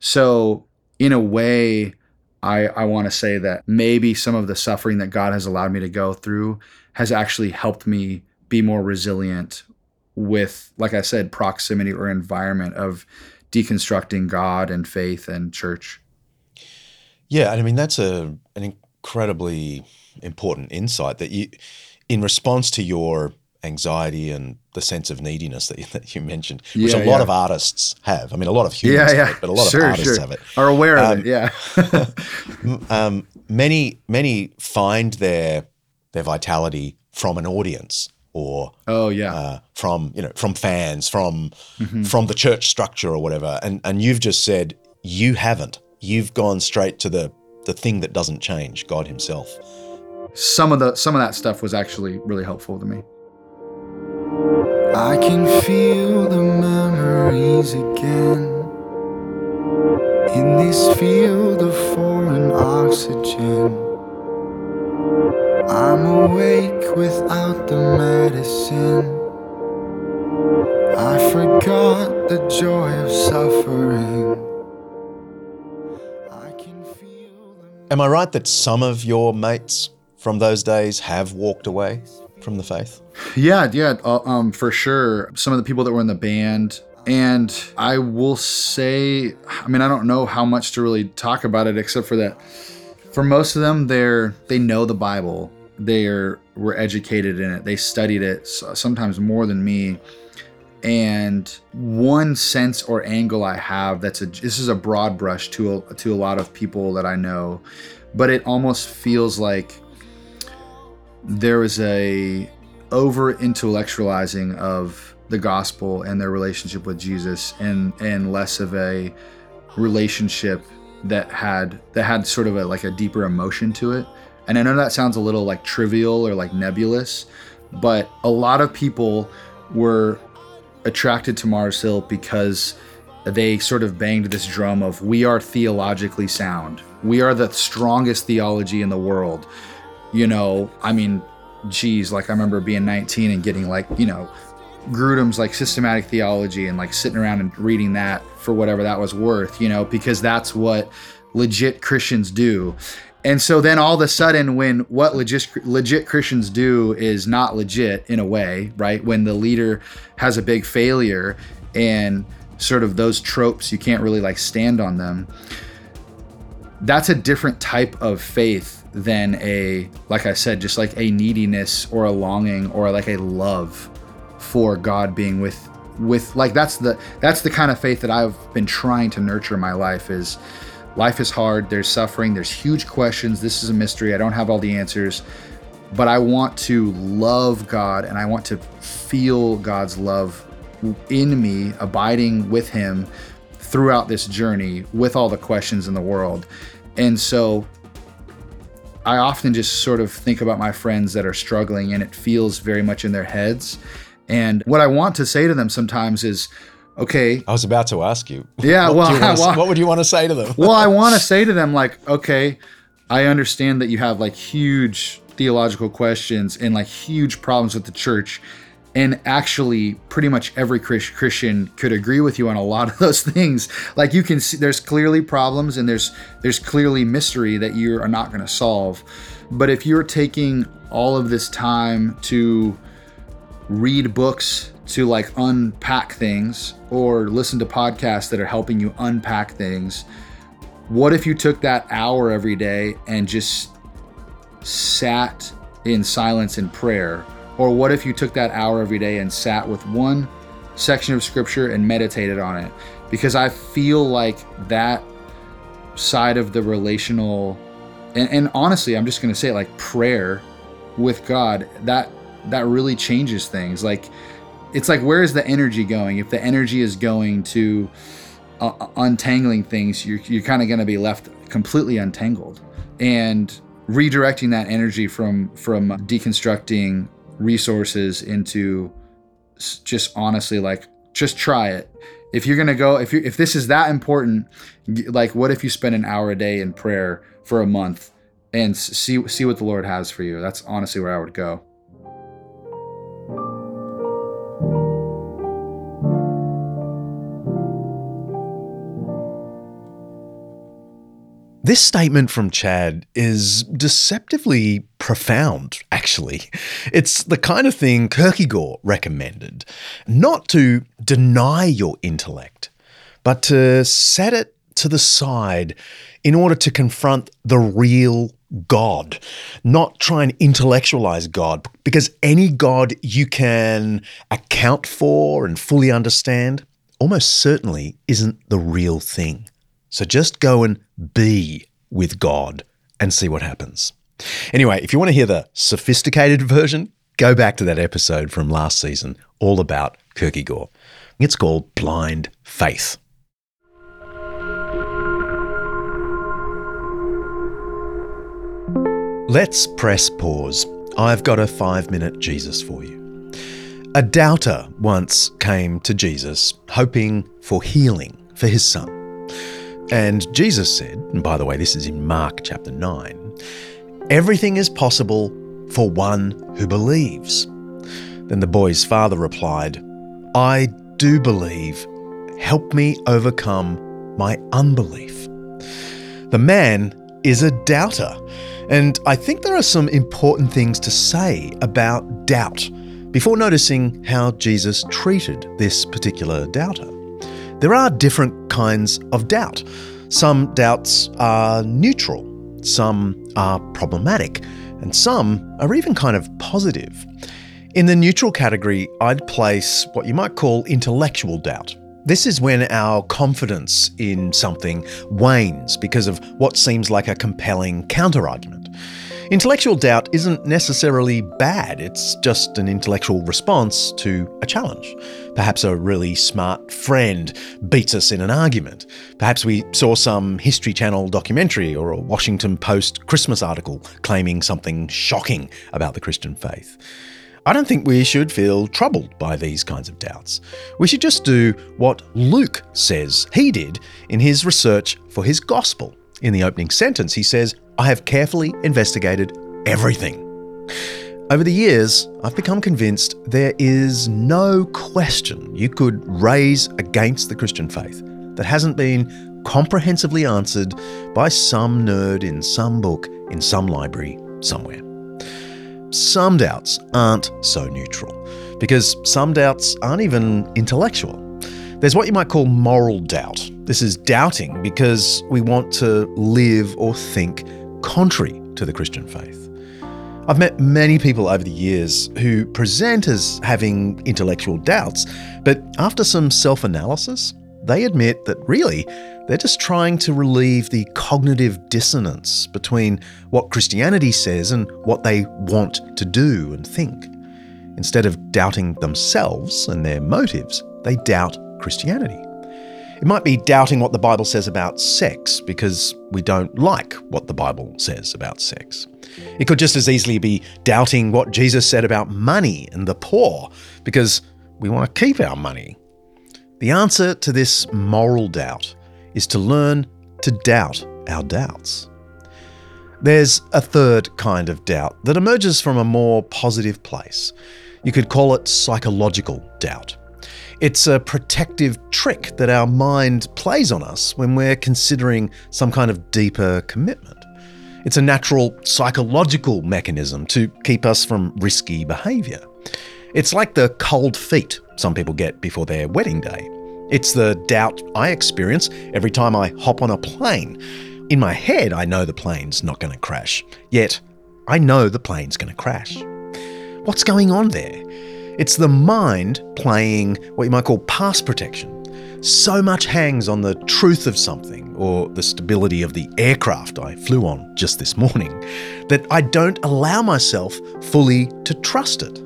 G: So in a way, I I want to say that maybe some of the suffering that God has allowed me to go through has actually helped me be more resilient with like I said proximity or environment of deconstructing God and faith and church.
A: Yeah, I mean that's a an incredibly important insight that you, in response to your anxiety and the sense of neediness that you, that you mentioned, which
G: Yeah,
A: a lot
G: yeah.
A: of artists have. I mean, a lot of humans have it, but a lot
G: Sure,
A: of artists
G: sure.
A: have it.
G: Are aware of
A: Um,
G: it. Yeah.
A: Um, many many find their their vitality from an audience or
G: oh yeah.
A: uh, from you know from fans from
G: Mm-hmm.
A: from the church structure or whatever and and you've just said you haven't you've gone straight to the the thing that doesn't change god himself
G: some of the some of that stuff was actually really helpful to me.
H: I can feel the memories again in this field of foreign oxygen. I'm awake without the medicine. I forgot the joy of suffering. I can feel the
A: Am I right that some of your mates from those days have walked away from the faith?
G: Yeah, yeah, uh, um, for sure. Some of the people that were in the band, and I will say, I mean, I don't know how much to really talk about it, except for that, for most of them, they're they know the Bible. They were educated in it. They studied it sometimes more than me. And one sense or angle I have that's a this is a broad brush to a, to a lot of people that I know, but it almost feels like there was a over intellectualizing of the gospel and their relationship with Jesus and and less of a relationship that had that had sort of a like a deeper emotion to it. And I know that sounds a little like trivial or like nebulous, but a lot of people were attracted to Mars Hill because they sort of banged this drum of we are theologically sound. We are the strongest theology in the world. You know, I mean, geez, like I remember being 19 and getting like, you know, Grudem's like systematic theology and like sitting around and reading that for whatever that was worth, you know, because that's what legit Christians do. And so then all of a sudden, when what legit legit Christians do is not legit in a way, right? When the leader has a big failure and sort of those tropes, you can't really like stand on them. That's a different type of faith than a, like I said, just like a neediness or a longing or like a love for God being with with like that's the that's the kind of faith that I've been trying to nurture in my life is life is hard there's suffering there's huge questions this is a mystery I don't have all the answers but I want to love God and I want to feel God's love in me abiding with him throughout this journey with all the questions in the world. And so I often just sort of think about my friends that are struggling and it feels very much in their heads and what I want to say to them sometimes is, okay,
A: I was about to ask you.
G: Yeah,
A: what,
G: well,
A: you
G: well-
A: what would you want to say to them?
G: well, I want to say to them, like, okay, I understand that you have like huge theological questions and like huge problems with the church. And actually, pretty much every Christian could agree with you on a lot of those things. Like you can see, there's clearly problems and there's there's clearly mystery that you are not going to solve. But if you're taking all of this time to read books to like unpack things or listen to podcasts that are helping you unpack things. What if you took that hour every day and just sat in silence and prayer? Or what if you took that hour every day and sat with one section of scripture and meditated on it? Because I feel like that side of the relational and, and honestly, I'm just gonna say it like prayer with God, that that really changes things. Like it's like where is the energy going? If the energy is going to uh, untangling things, you're you're kind of going to be left completely untangled. And redirecting that energy from from deconstructing resources into just honestly like just try it. If you're gonna go, if you if this is that important, like what if you spend an hour a day in prayer for a month and see see what the Lord has for you? That's honestly where I would go.
A: This statement from Chad is deceptively profound, actually. It's the kind of thing Kierkegaard recommended not to deny your intellect, but to set it to the side in order to confront the real God, not try and intellectualize God, because any God you can account for and fully understand almost certainly isn't the real thing. So just go and be with God and see what happens. Anyway, if you want to hear the sophisticated version, go back to that episode from last season all about Kierkegaard. It's called Blind Faith. Let's press pause. I've got a five minute Jesus for you. A doubter once came to Jesus hoping for healing for his son. And Jesus said, and by the way, this is in Mark chapter 9, everything is possible for one who believes. Then the boy's father replied, I do believe. Help me overcome my unbelief. The man is a doubter. And I think there are some important things to say about doubt before noticing how Jesus treated this particular doubter. There are different kinds of doubt. Some doubts are neutral, some are problematic, and some are even kind of positive. In the neutral category, I'd place what you might call intellectual doubt. This is when our confidence in something wanes because of what seems like a compelling counterargument. Intellectual doubt isn't necessarily bad, it's just an intellectual response to a challenge. Perhaps a really smart friend beats us in an argument. Perhaps we saw some History Channel documentary or a Washington Post Christmas article claiming something shocking about the Christian faith. I don't think we should feel troubled by these kinds of doubts. We should just do what Luke says he did in his research for his gospel. In the opening sentence, he says, I have carefully investigated everything. Over the years, I've become convinced there is no question you could raise against the Christian faith that hasn't been comprehensively answered by some nerd in some book in some library somewhere. Some doubts aren't so neutral because some doubts aren't even intellectual. There's what you might call moral doubt. This is doubting because we want to live or think contrary to the Christian faith. I've met many people over the years who present as having intellectual doubts, but after some self analysis, they admit that really they're just trying to relieve the cognitive dissonance between what Christianity says and what they want to do and think. Instead of doubting themselves and their motives, they doubt Christianity. It might be doubting what the Bible says about sex because we don't like what the Bible says about sex. It could just as easily be doubting what Jesus said about money and the poor because we want to keep our money. The answer to this moral doubt is to learn to doubt our doubts. There's a third kind of doubt that emerges from a more positive place. You could call it psychological doubt. It's a protective trick that our mind plays on us when we're considering some kind of deeper commitment. It's a natural psychological mechanism to keep us from risky behaviour. It's like the cold feet some people get before their wedding day. It's the doubt I experience every time I hop on a plane. In my head, I know the plane's not going to crash, yet I know the plane's going to crash. What's going on there? It's the mind playing what you might call pass protection. So much hangs on the truth of something or the stability of the aircraft I flew on just this morning that I don't allow myself fully to trust it.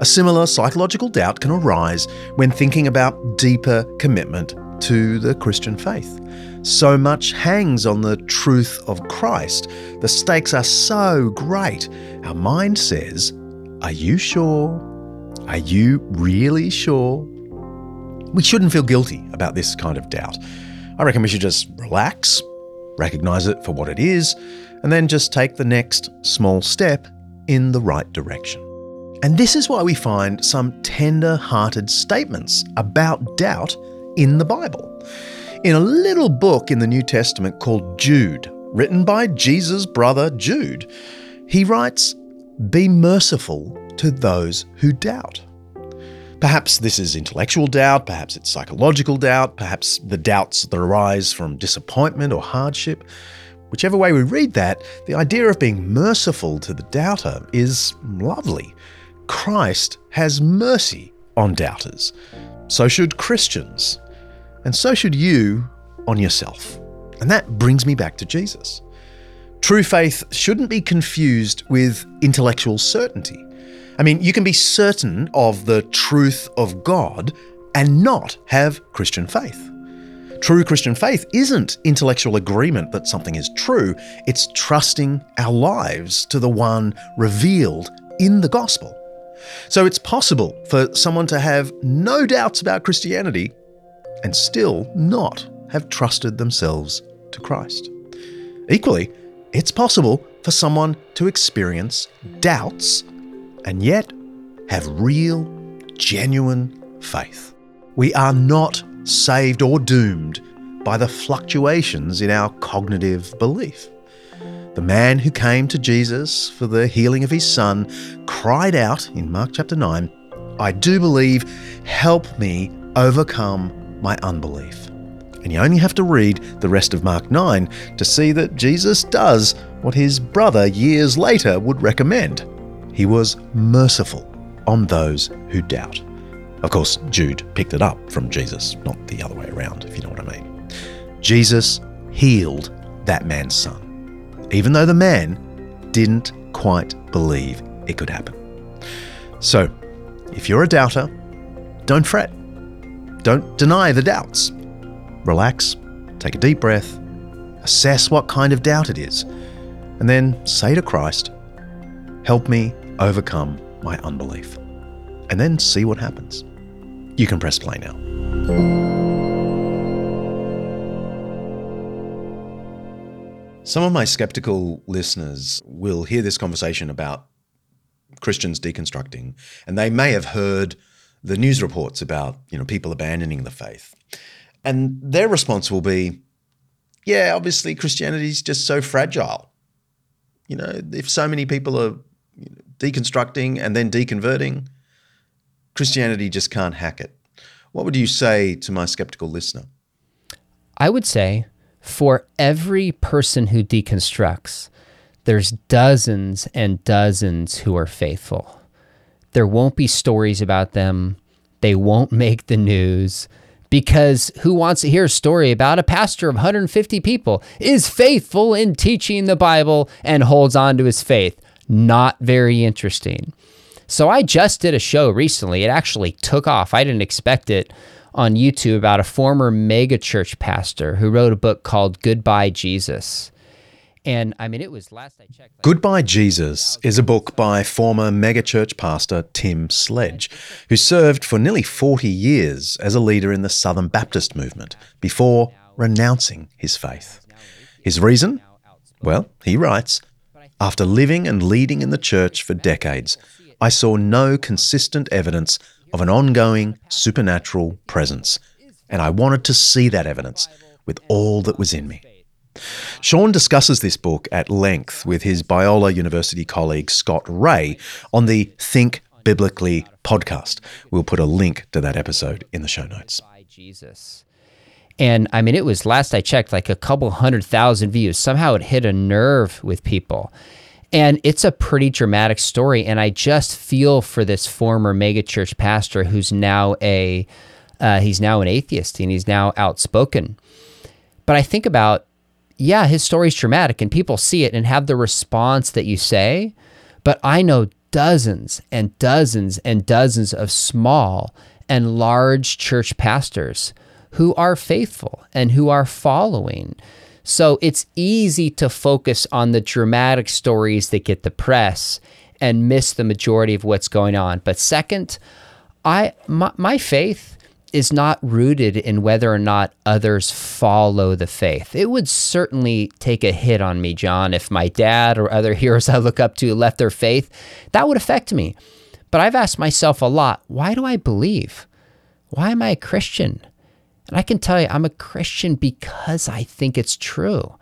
A: A similar psychological doubt can arise when thinking about deeper commitment to the Christian faith. So much hangs on the truth of Christ. The stakes are so great. Our mind says, Are you sure? Are you really sure? We shouldn't feel guilty about this kind of doubt. I reckon we should just relax, recognize it for what it is, and then just take the next small step in the right direction. And this is why we find some tender hearted statements about doubt in the Bible. In a little book in the New Testament called Jude, written by Jesus' brother Jude, he writes, Be merciful to those who doubt. Perhaps this is intellectual doubt, perhaps it's psychological doubt, perhaps the doubts that arise from disappointment or hardship. Whichever way we read that, the idea of being merciful to the doubter is lovely. Christ has mercy on doubters. So should Christians. And so should you on yourself. And that brings me back to Jesus. True faith shouldn't be confused with intellectual certainty. I mean, you can be certain of the truth of God and not have Christian faith. True Christian faith isn't intellectual agreement that something is true, it's trusting our lives to the one revealed in the gospel. So it's possible for someone to have no doubts about Christianity and still not have trusted themselves to Christ. Equally, it's possible for someone to experience doubts and yet have real, genuine faith. We are not saved or doomed by the fluctuations in our cognitive belief. The man who came to Jesus for the healing of his son cried out in Mark chapter 9, I do believe, help me overcome my unbelief. And you only have to read the rest of Mark 9 to see that Jesus does what his brother years later would recommend. He was merciful on those who doubt. Of course, Jude picked it up from Jesus, not the other way around, if you know what I mean. Jesus healed that man's son, even though the man didn't quite believe it could happen. So, if you're a doubter, don't fret. Don't deny the doubts. Relax, take a deep breath, assess what kind of doubt it is, and then say to Christ, Help me overcome my unbelief. And then see what happens. You can press play now. Some of my skeptical listeners will hear this conversation about Christians deconstructing, and they may have heard the news reports about you know people abandoning the faith, and their response will be, "Yeah, obviously Christianity is just so fragile. You know, if so many people are deconstructing and then deconverting, Christianity just can't hack it." What would you say to my skeptical listener?
E: I would say for every person who deconstructs, there's dozens and dozens who are faithful. There won't be stories about them. They won't make the news because who wants to hear a story about a pastor of 150 people is faithful in teaching the Bible and holds on to his faith? Not very interesting. So I just did a show recently. It actually took off. I didn't expect it on YouTube about a former megachurch pastor who wrote a book called Goodbye Jesus. And I mean, it was last I checked.
A: Goodbye Jesus is a book by former megachurch pastor Tim Sledge, who served for nearly 40 years as a leader in the Southern Baptist movement before renouncing his faith. His reason? Well, he writes After living and leading in the church for decades, I saw no consistent evidence of an ongoing supernatural presence, and I wanted to see that evidence with all that was in me. Sean discusses this book at length with his Biola University colleague Scott Rae on the Think Biblically podcast. We'll put a link to that episode in the show notes.
E: Jesus. And I mean, it was last I checked, like a couple hundred thousand views. Somehow it hit a nerve with people. And it's a pretty dramatic story. And I just feel for this former megachurch pastor who's now a uh, he's now an atheist and he's now outspoken. But I think about, yeah, his story's dramatic and people see it and have the response that you say. But I know dozens and dozens and dozens of small and large church pastors who are faithful and who are following. So it's easy to focus on the dramatic stories that get the press and miss the majority of what's going on. But second, I my, my faith is not rooted in whether or not others follow the faith. It would certainly take a hit on me, John, if my dad or other heroes I look up to left their faith. That would affect me. But I've asked myself a lot why do I believe? Why am I a Christian? And I can tell you, I'm a Christian because I think it's true.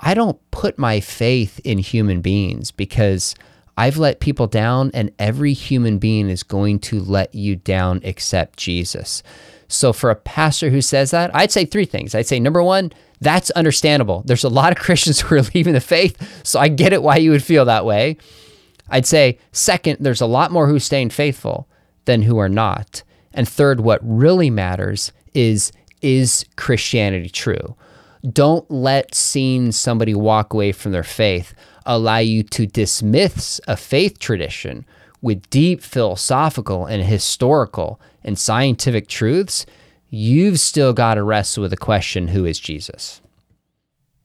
E: I don't put my faith in human beings because I've let people down, and every human being is going to let you down except Jesus. So, for a pastor who says that, I'd say three things. I'd say, number one, that's understandable. There's a lot of Christians who are leaving the faith, so I get it why you would feel that way. I'd say, second, there's a lot more who staying faithful than who are not. And third, what really matters is is Christianity true? Don't let seeing somebody walk away from their faith allow you to dismiss a faith tradition with deep philosophical and historical and scientific truths. You've still got to wrestle with the question who is Jesus?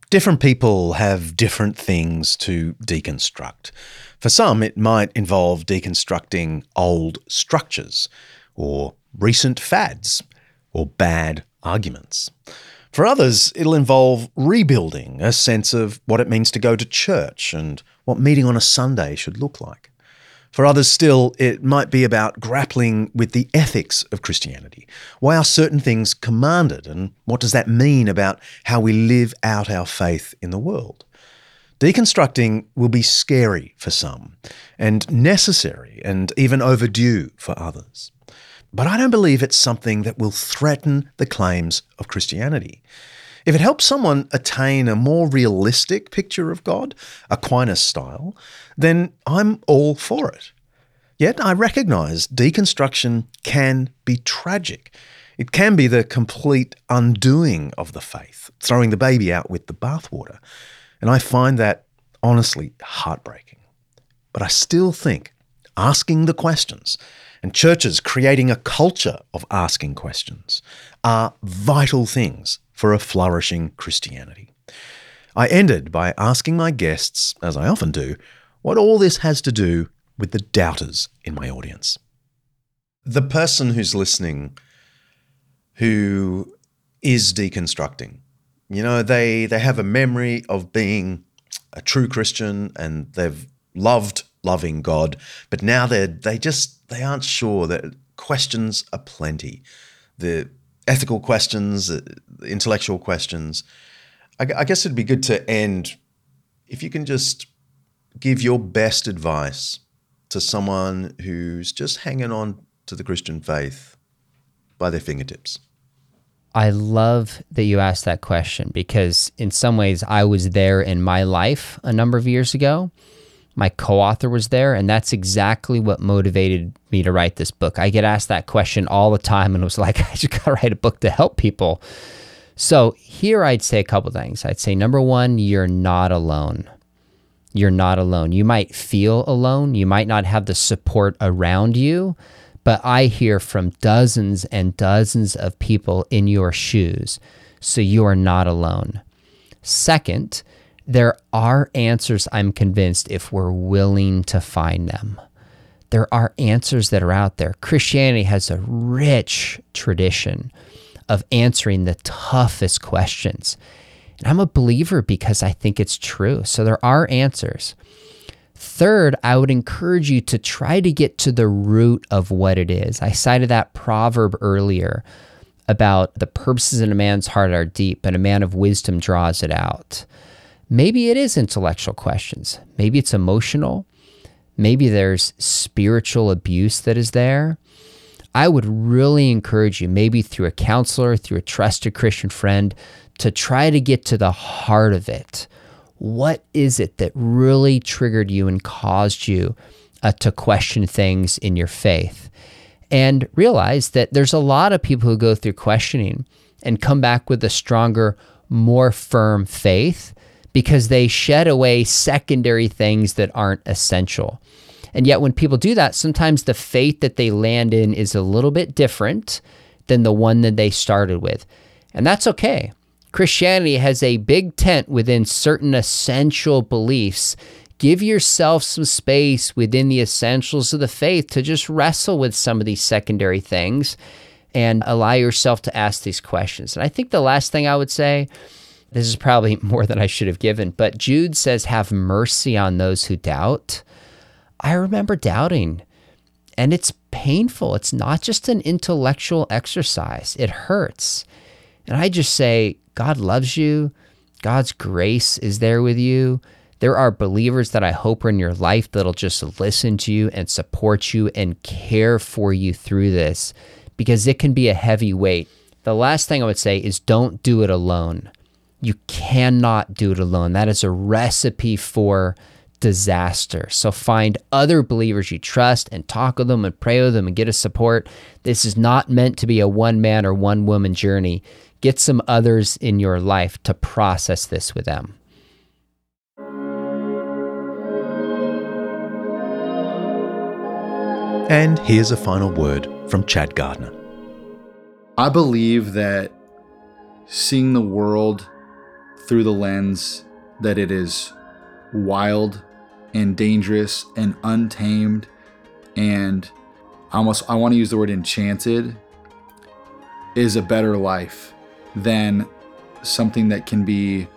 A: Different people have different things to deconstruct. For some, it might involve deconstructing old structures, or recent fads, or bad arguments. For others, it'll involve rebuilding a sense of what it means to go to church and what meeting on a Sunday should look like. For others still, it might be about grappling with the ethics of Christianity. Why are certain things commanded, and what does that mean about how we live out our faith in the world? Deconstructing will be scary for some, and necessary and even overdue for others. But I don't believe it's something that will threaten the claims of Christianity. If it helps someone attain a more realistic picture of God, Aquinas style, then I'm all for it. Yet I recognize deconstruction can be tragic. It can be the complete undoing of the faith, throwing the baby out with the bathwater. And I find that honestly heartbreaking. But I still think asking the questions and churches creating a culture of asking questions are vital things for a flourishing Christianity. I ended by asking my guests, as I often do, what all this has to do with the doubters in my audience. The person who's listening who is deconstructing, you know, they, they have a memory of being a true Christian and they've loved loving God, but now they they just they aren't sure. That questions are plenty, the ethical questions, uh, the intellectual questions. I, I guess it'd be good to end if you can just give your best advice to someone who's just hanging on to the Christian faith by their fingertips.
E: I love that you asked that question because, in some ways, I was there in my life a number of years ago. My co author was there, and that's exactly what motivated me to write this book. I get asked that question all the time and it was like, I just got to write a book to help people. So, here I'd say a couple things. I'd say, number one, you're not alone. You're not alone. You might feel alone, you might not have the support around you but I hear from dozens and dozens of people in your shoes, so you are not alone. Second, there are answers, I'm convinced, if we're willing to find them. There are answers that are out there. Christianity has a rich tradition of answering the toughest questions. And I'm a believer because I think it's true. So there are answers. Third, I would encourage you to try to get to the root of what it is. I cited that proverb earlier about the purposes in a man's heart are deep, and a man of wisdom draws it out. Maybe it is intellectual questions, maybe it's emotional, maybe there's spiritual abuse that is there. I would really encourage you, maybe through a counselor, through a trusted Christian friend, to try to get to the heart of it what is it that really triggered you and caused you uh, to question things in your faith? And realize that there's a lot of people who go through questioning and come back with a stronger, more firm faith because they shed away secondary things that aren't essential. And yet, when people do that, sometimes the faith that they land in is a little bit different than the one that they started with. And that's okay. Christianity has a big tent within certain essential beliefs. Give yourself some space within the essentials of the faith to just wrestle with some of these secondary things and allow yourself to ask these questions. And I think the last thing I would say, this is probably more than I should have given, but Jude says, Have mercy on those who doubt. I remember doubting, and it's painful. It's not just an intellectual exercise, it hurts. And I just say, God loves you. God's grace is there with you. There are believers that I hope are in your life that'll just listen to you and support you and care for you through this because it can be a heavy weight. The last thing I would say is don't do it alone. You cannot do it alone. That is a recipe for disaster. So find other believers you trust and talk with them and pray with them and get a support. This is not meant to be a one man or one woman journey. Get some others in your life to process this with them.
A: And here's a final word from Chad Gardner.
G: I believe that seeing the world through the lens that it is wild and dangerous and untamed and almost I want to use the word enchanted is a better life than something that can be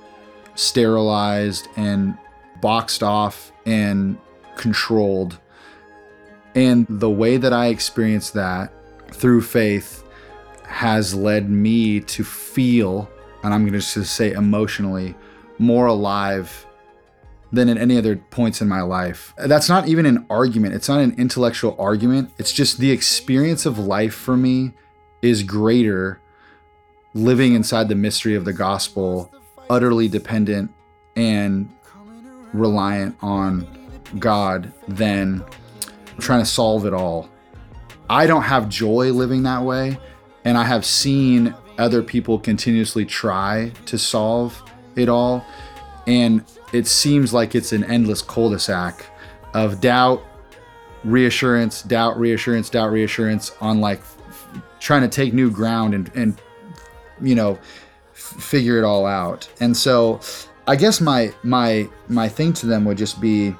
G: sterilized and boxed off and controlled. And the way that I experienced that through faith has led me to feel, and I'm going to just say emotionally, more alive than at any other points in my life. That's not even an argument. It's not an intellectual argument. It's just the experience of life for me is greater living inside the mystery of the gospel, utterly dependent and reliant on God than trying to solve it all. I don't have joy living that way, and I have seen other people continuously try to solve it all, and it seems like it's an endless cul-de-sac of doubt, reassurance, doubt, reassurance, doubt, reassurance on like f- trying to take new ground and and you know f- figure it all out. And so I guess my my my thing to them would just be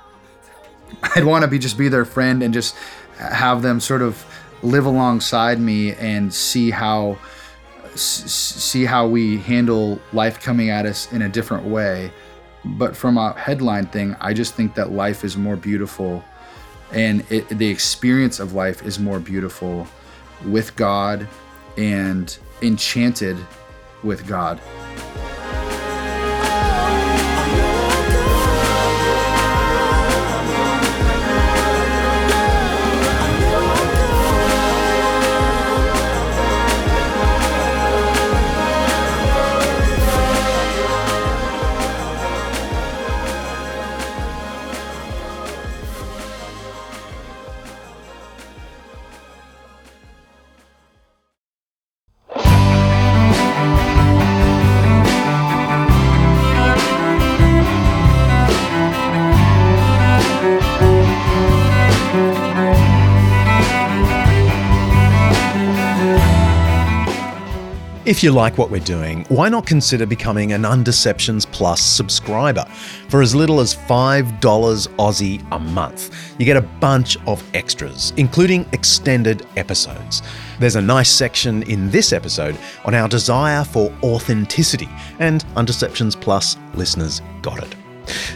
G: I'd want to be just be their friend and just have them sort of live alongside me and see how see how we handle life coming at us in a different way. But from a headline thing, I just think that life is more beautiful and it, the experience of life is more beautiful with God and enchanted with God.
A: If you like what we're doing, why not consider becoming an Undeceptions Plus subscriber? For as little as $5 Aussie a month, you get a bunch of extras, including extended episodes. There's a nice section in this episode on our desire for authenticity, and Undeceptions Plus listeners got it.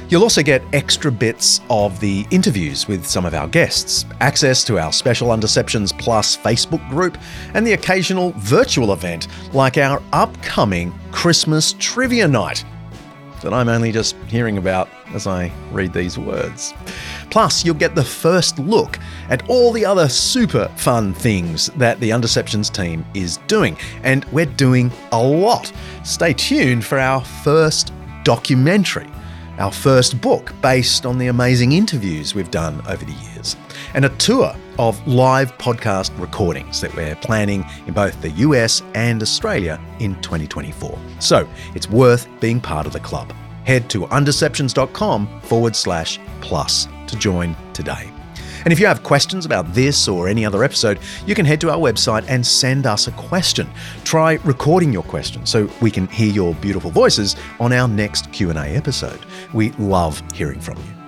A: You'll also get extra bits of the interviews with some of our guests, access to our special Undeceptions Plus Facebook group, and the occasional virtual event like our upcoming Christmas Trivia Night that I'm only just hearing about as I read these words. Plus, you'll get the first look at all the other super fun things that the Undeceptions team is doing, and we're doing a lot. Stay tuned for our first documentary our first book based on the amazing interviews we've done over the years, and a tour of live podcast recordings that we're planning in both the US and Australia in 2024. So it's worth being part of the club. Head to undeceptions.com forward slash plus to join today. And if you have questions about this or any other episode, you can head to our website and send us a question. Try recording your question so we can hear your beautiful voices on our next Q&A episode. We love hearing from you.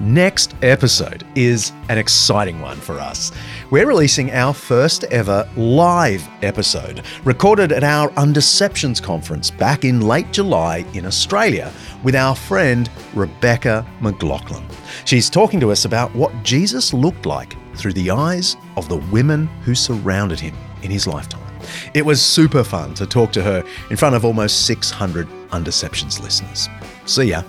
A: Next episode is an exciting one for us. We're releasing our first ever live episode, recorded at our Undeceptions conference back in late July in Australia with our friend Rebecca McLaughlin. She's talking to us about what Jesus looked like through the eyes of the women who surrounded him in his lifetime. It was super fun to talk to her in front of almost 600 Undeceptions listeners. See ya.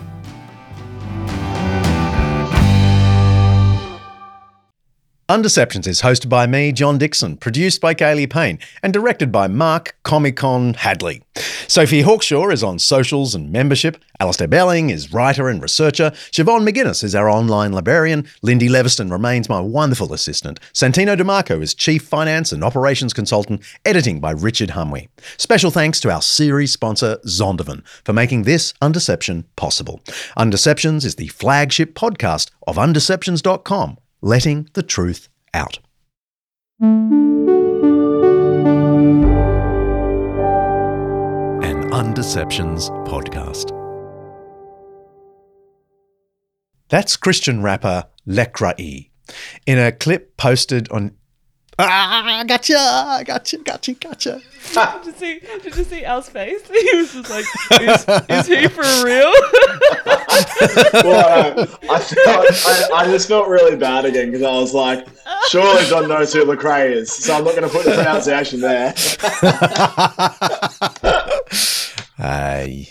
A: Undeceptions is hosted by me, John Dickson, produced by Kaley Payne, and directed by Mark Comic Con Hadley. Sophie Hawkshaw is on socials and membership. Alistair Belling is writer and researcher. Siobhan McGuinness is our online librarian. Lindy Leviston remains my wonderful assistant. Santino DeMarco is chief finance and operations consultant, editing by Richard Hamwi. Special thanks to our series sponsor, Zondervan, for making this Undeception possible. Undeceptions is the flagship podcast of undeceptions.com letting the truth out. An Undeceptions podcast. That's Christian rapper Lecrae in a clip posted on. Ah, gotcha, gotcha, gotcha, gotcha.
I: Did you see? Did you see Al's face? He was just like, "Is, is he for real?"
J: well, uh, I, felt, I, I just felt really bad again because I was like, surely John knows who Lecrae is, so I'm not going to put the pronunciation there.
A: Hey.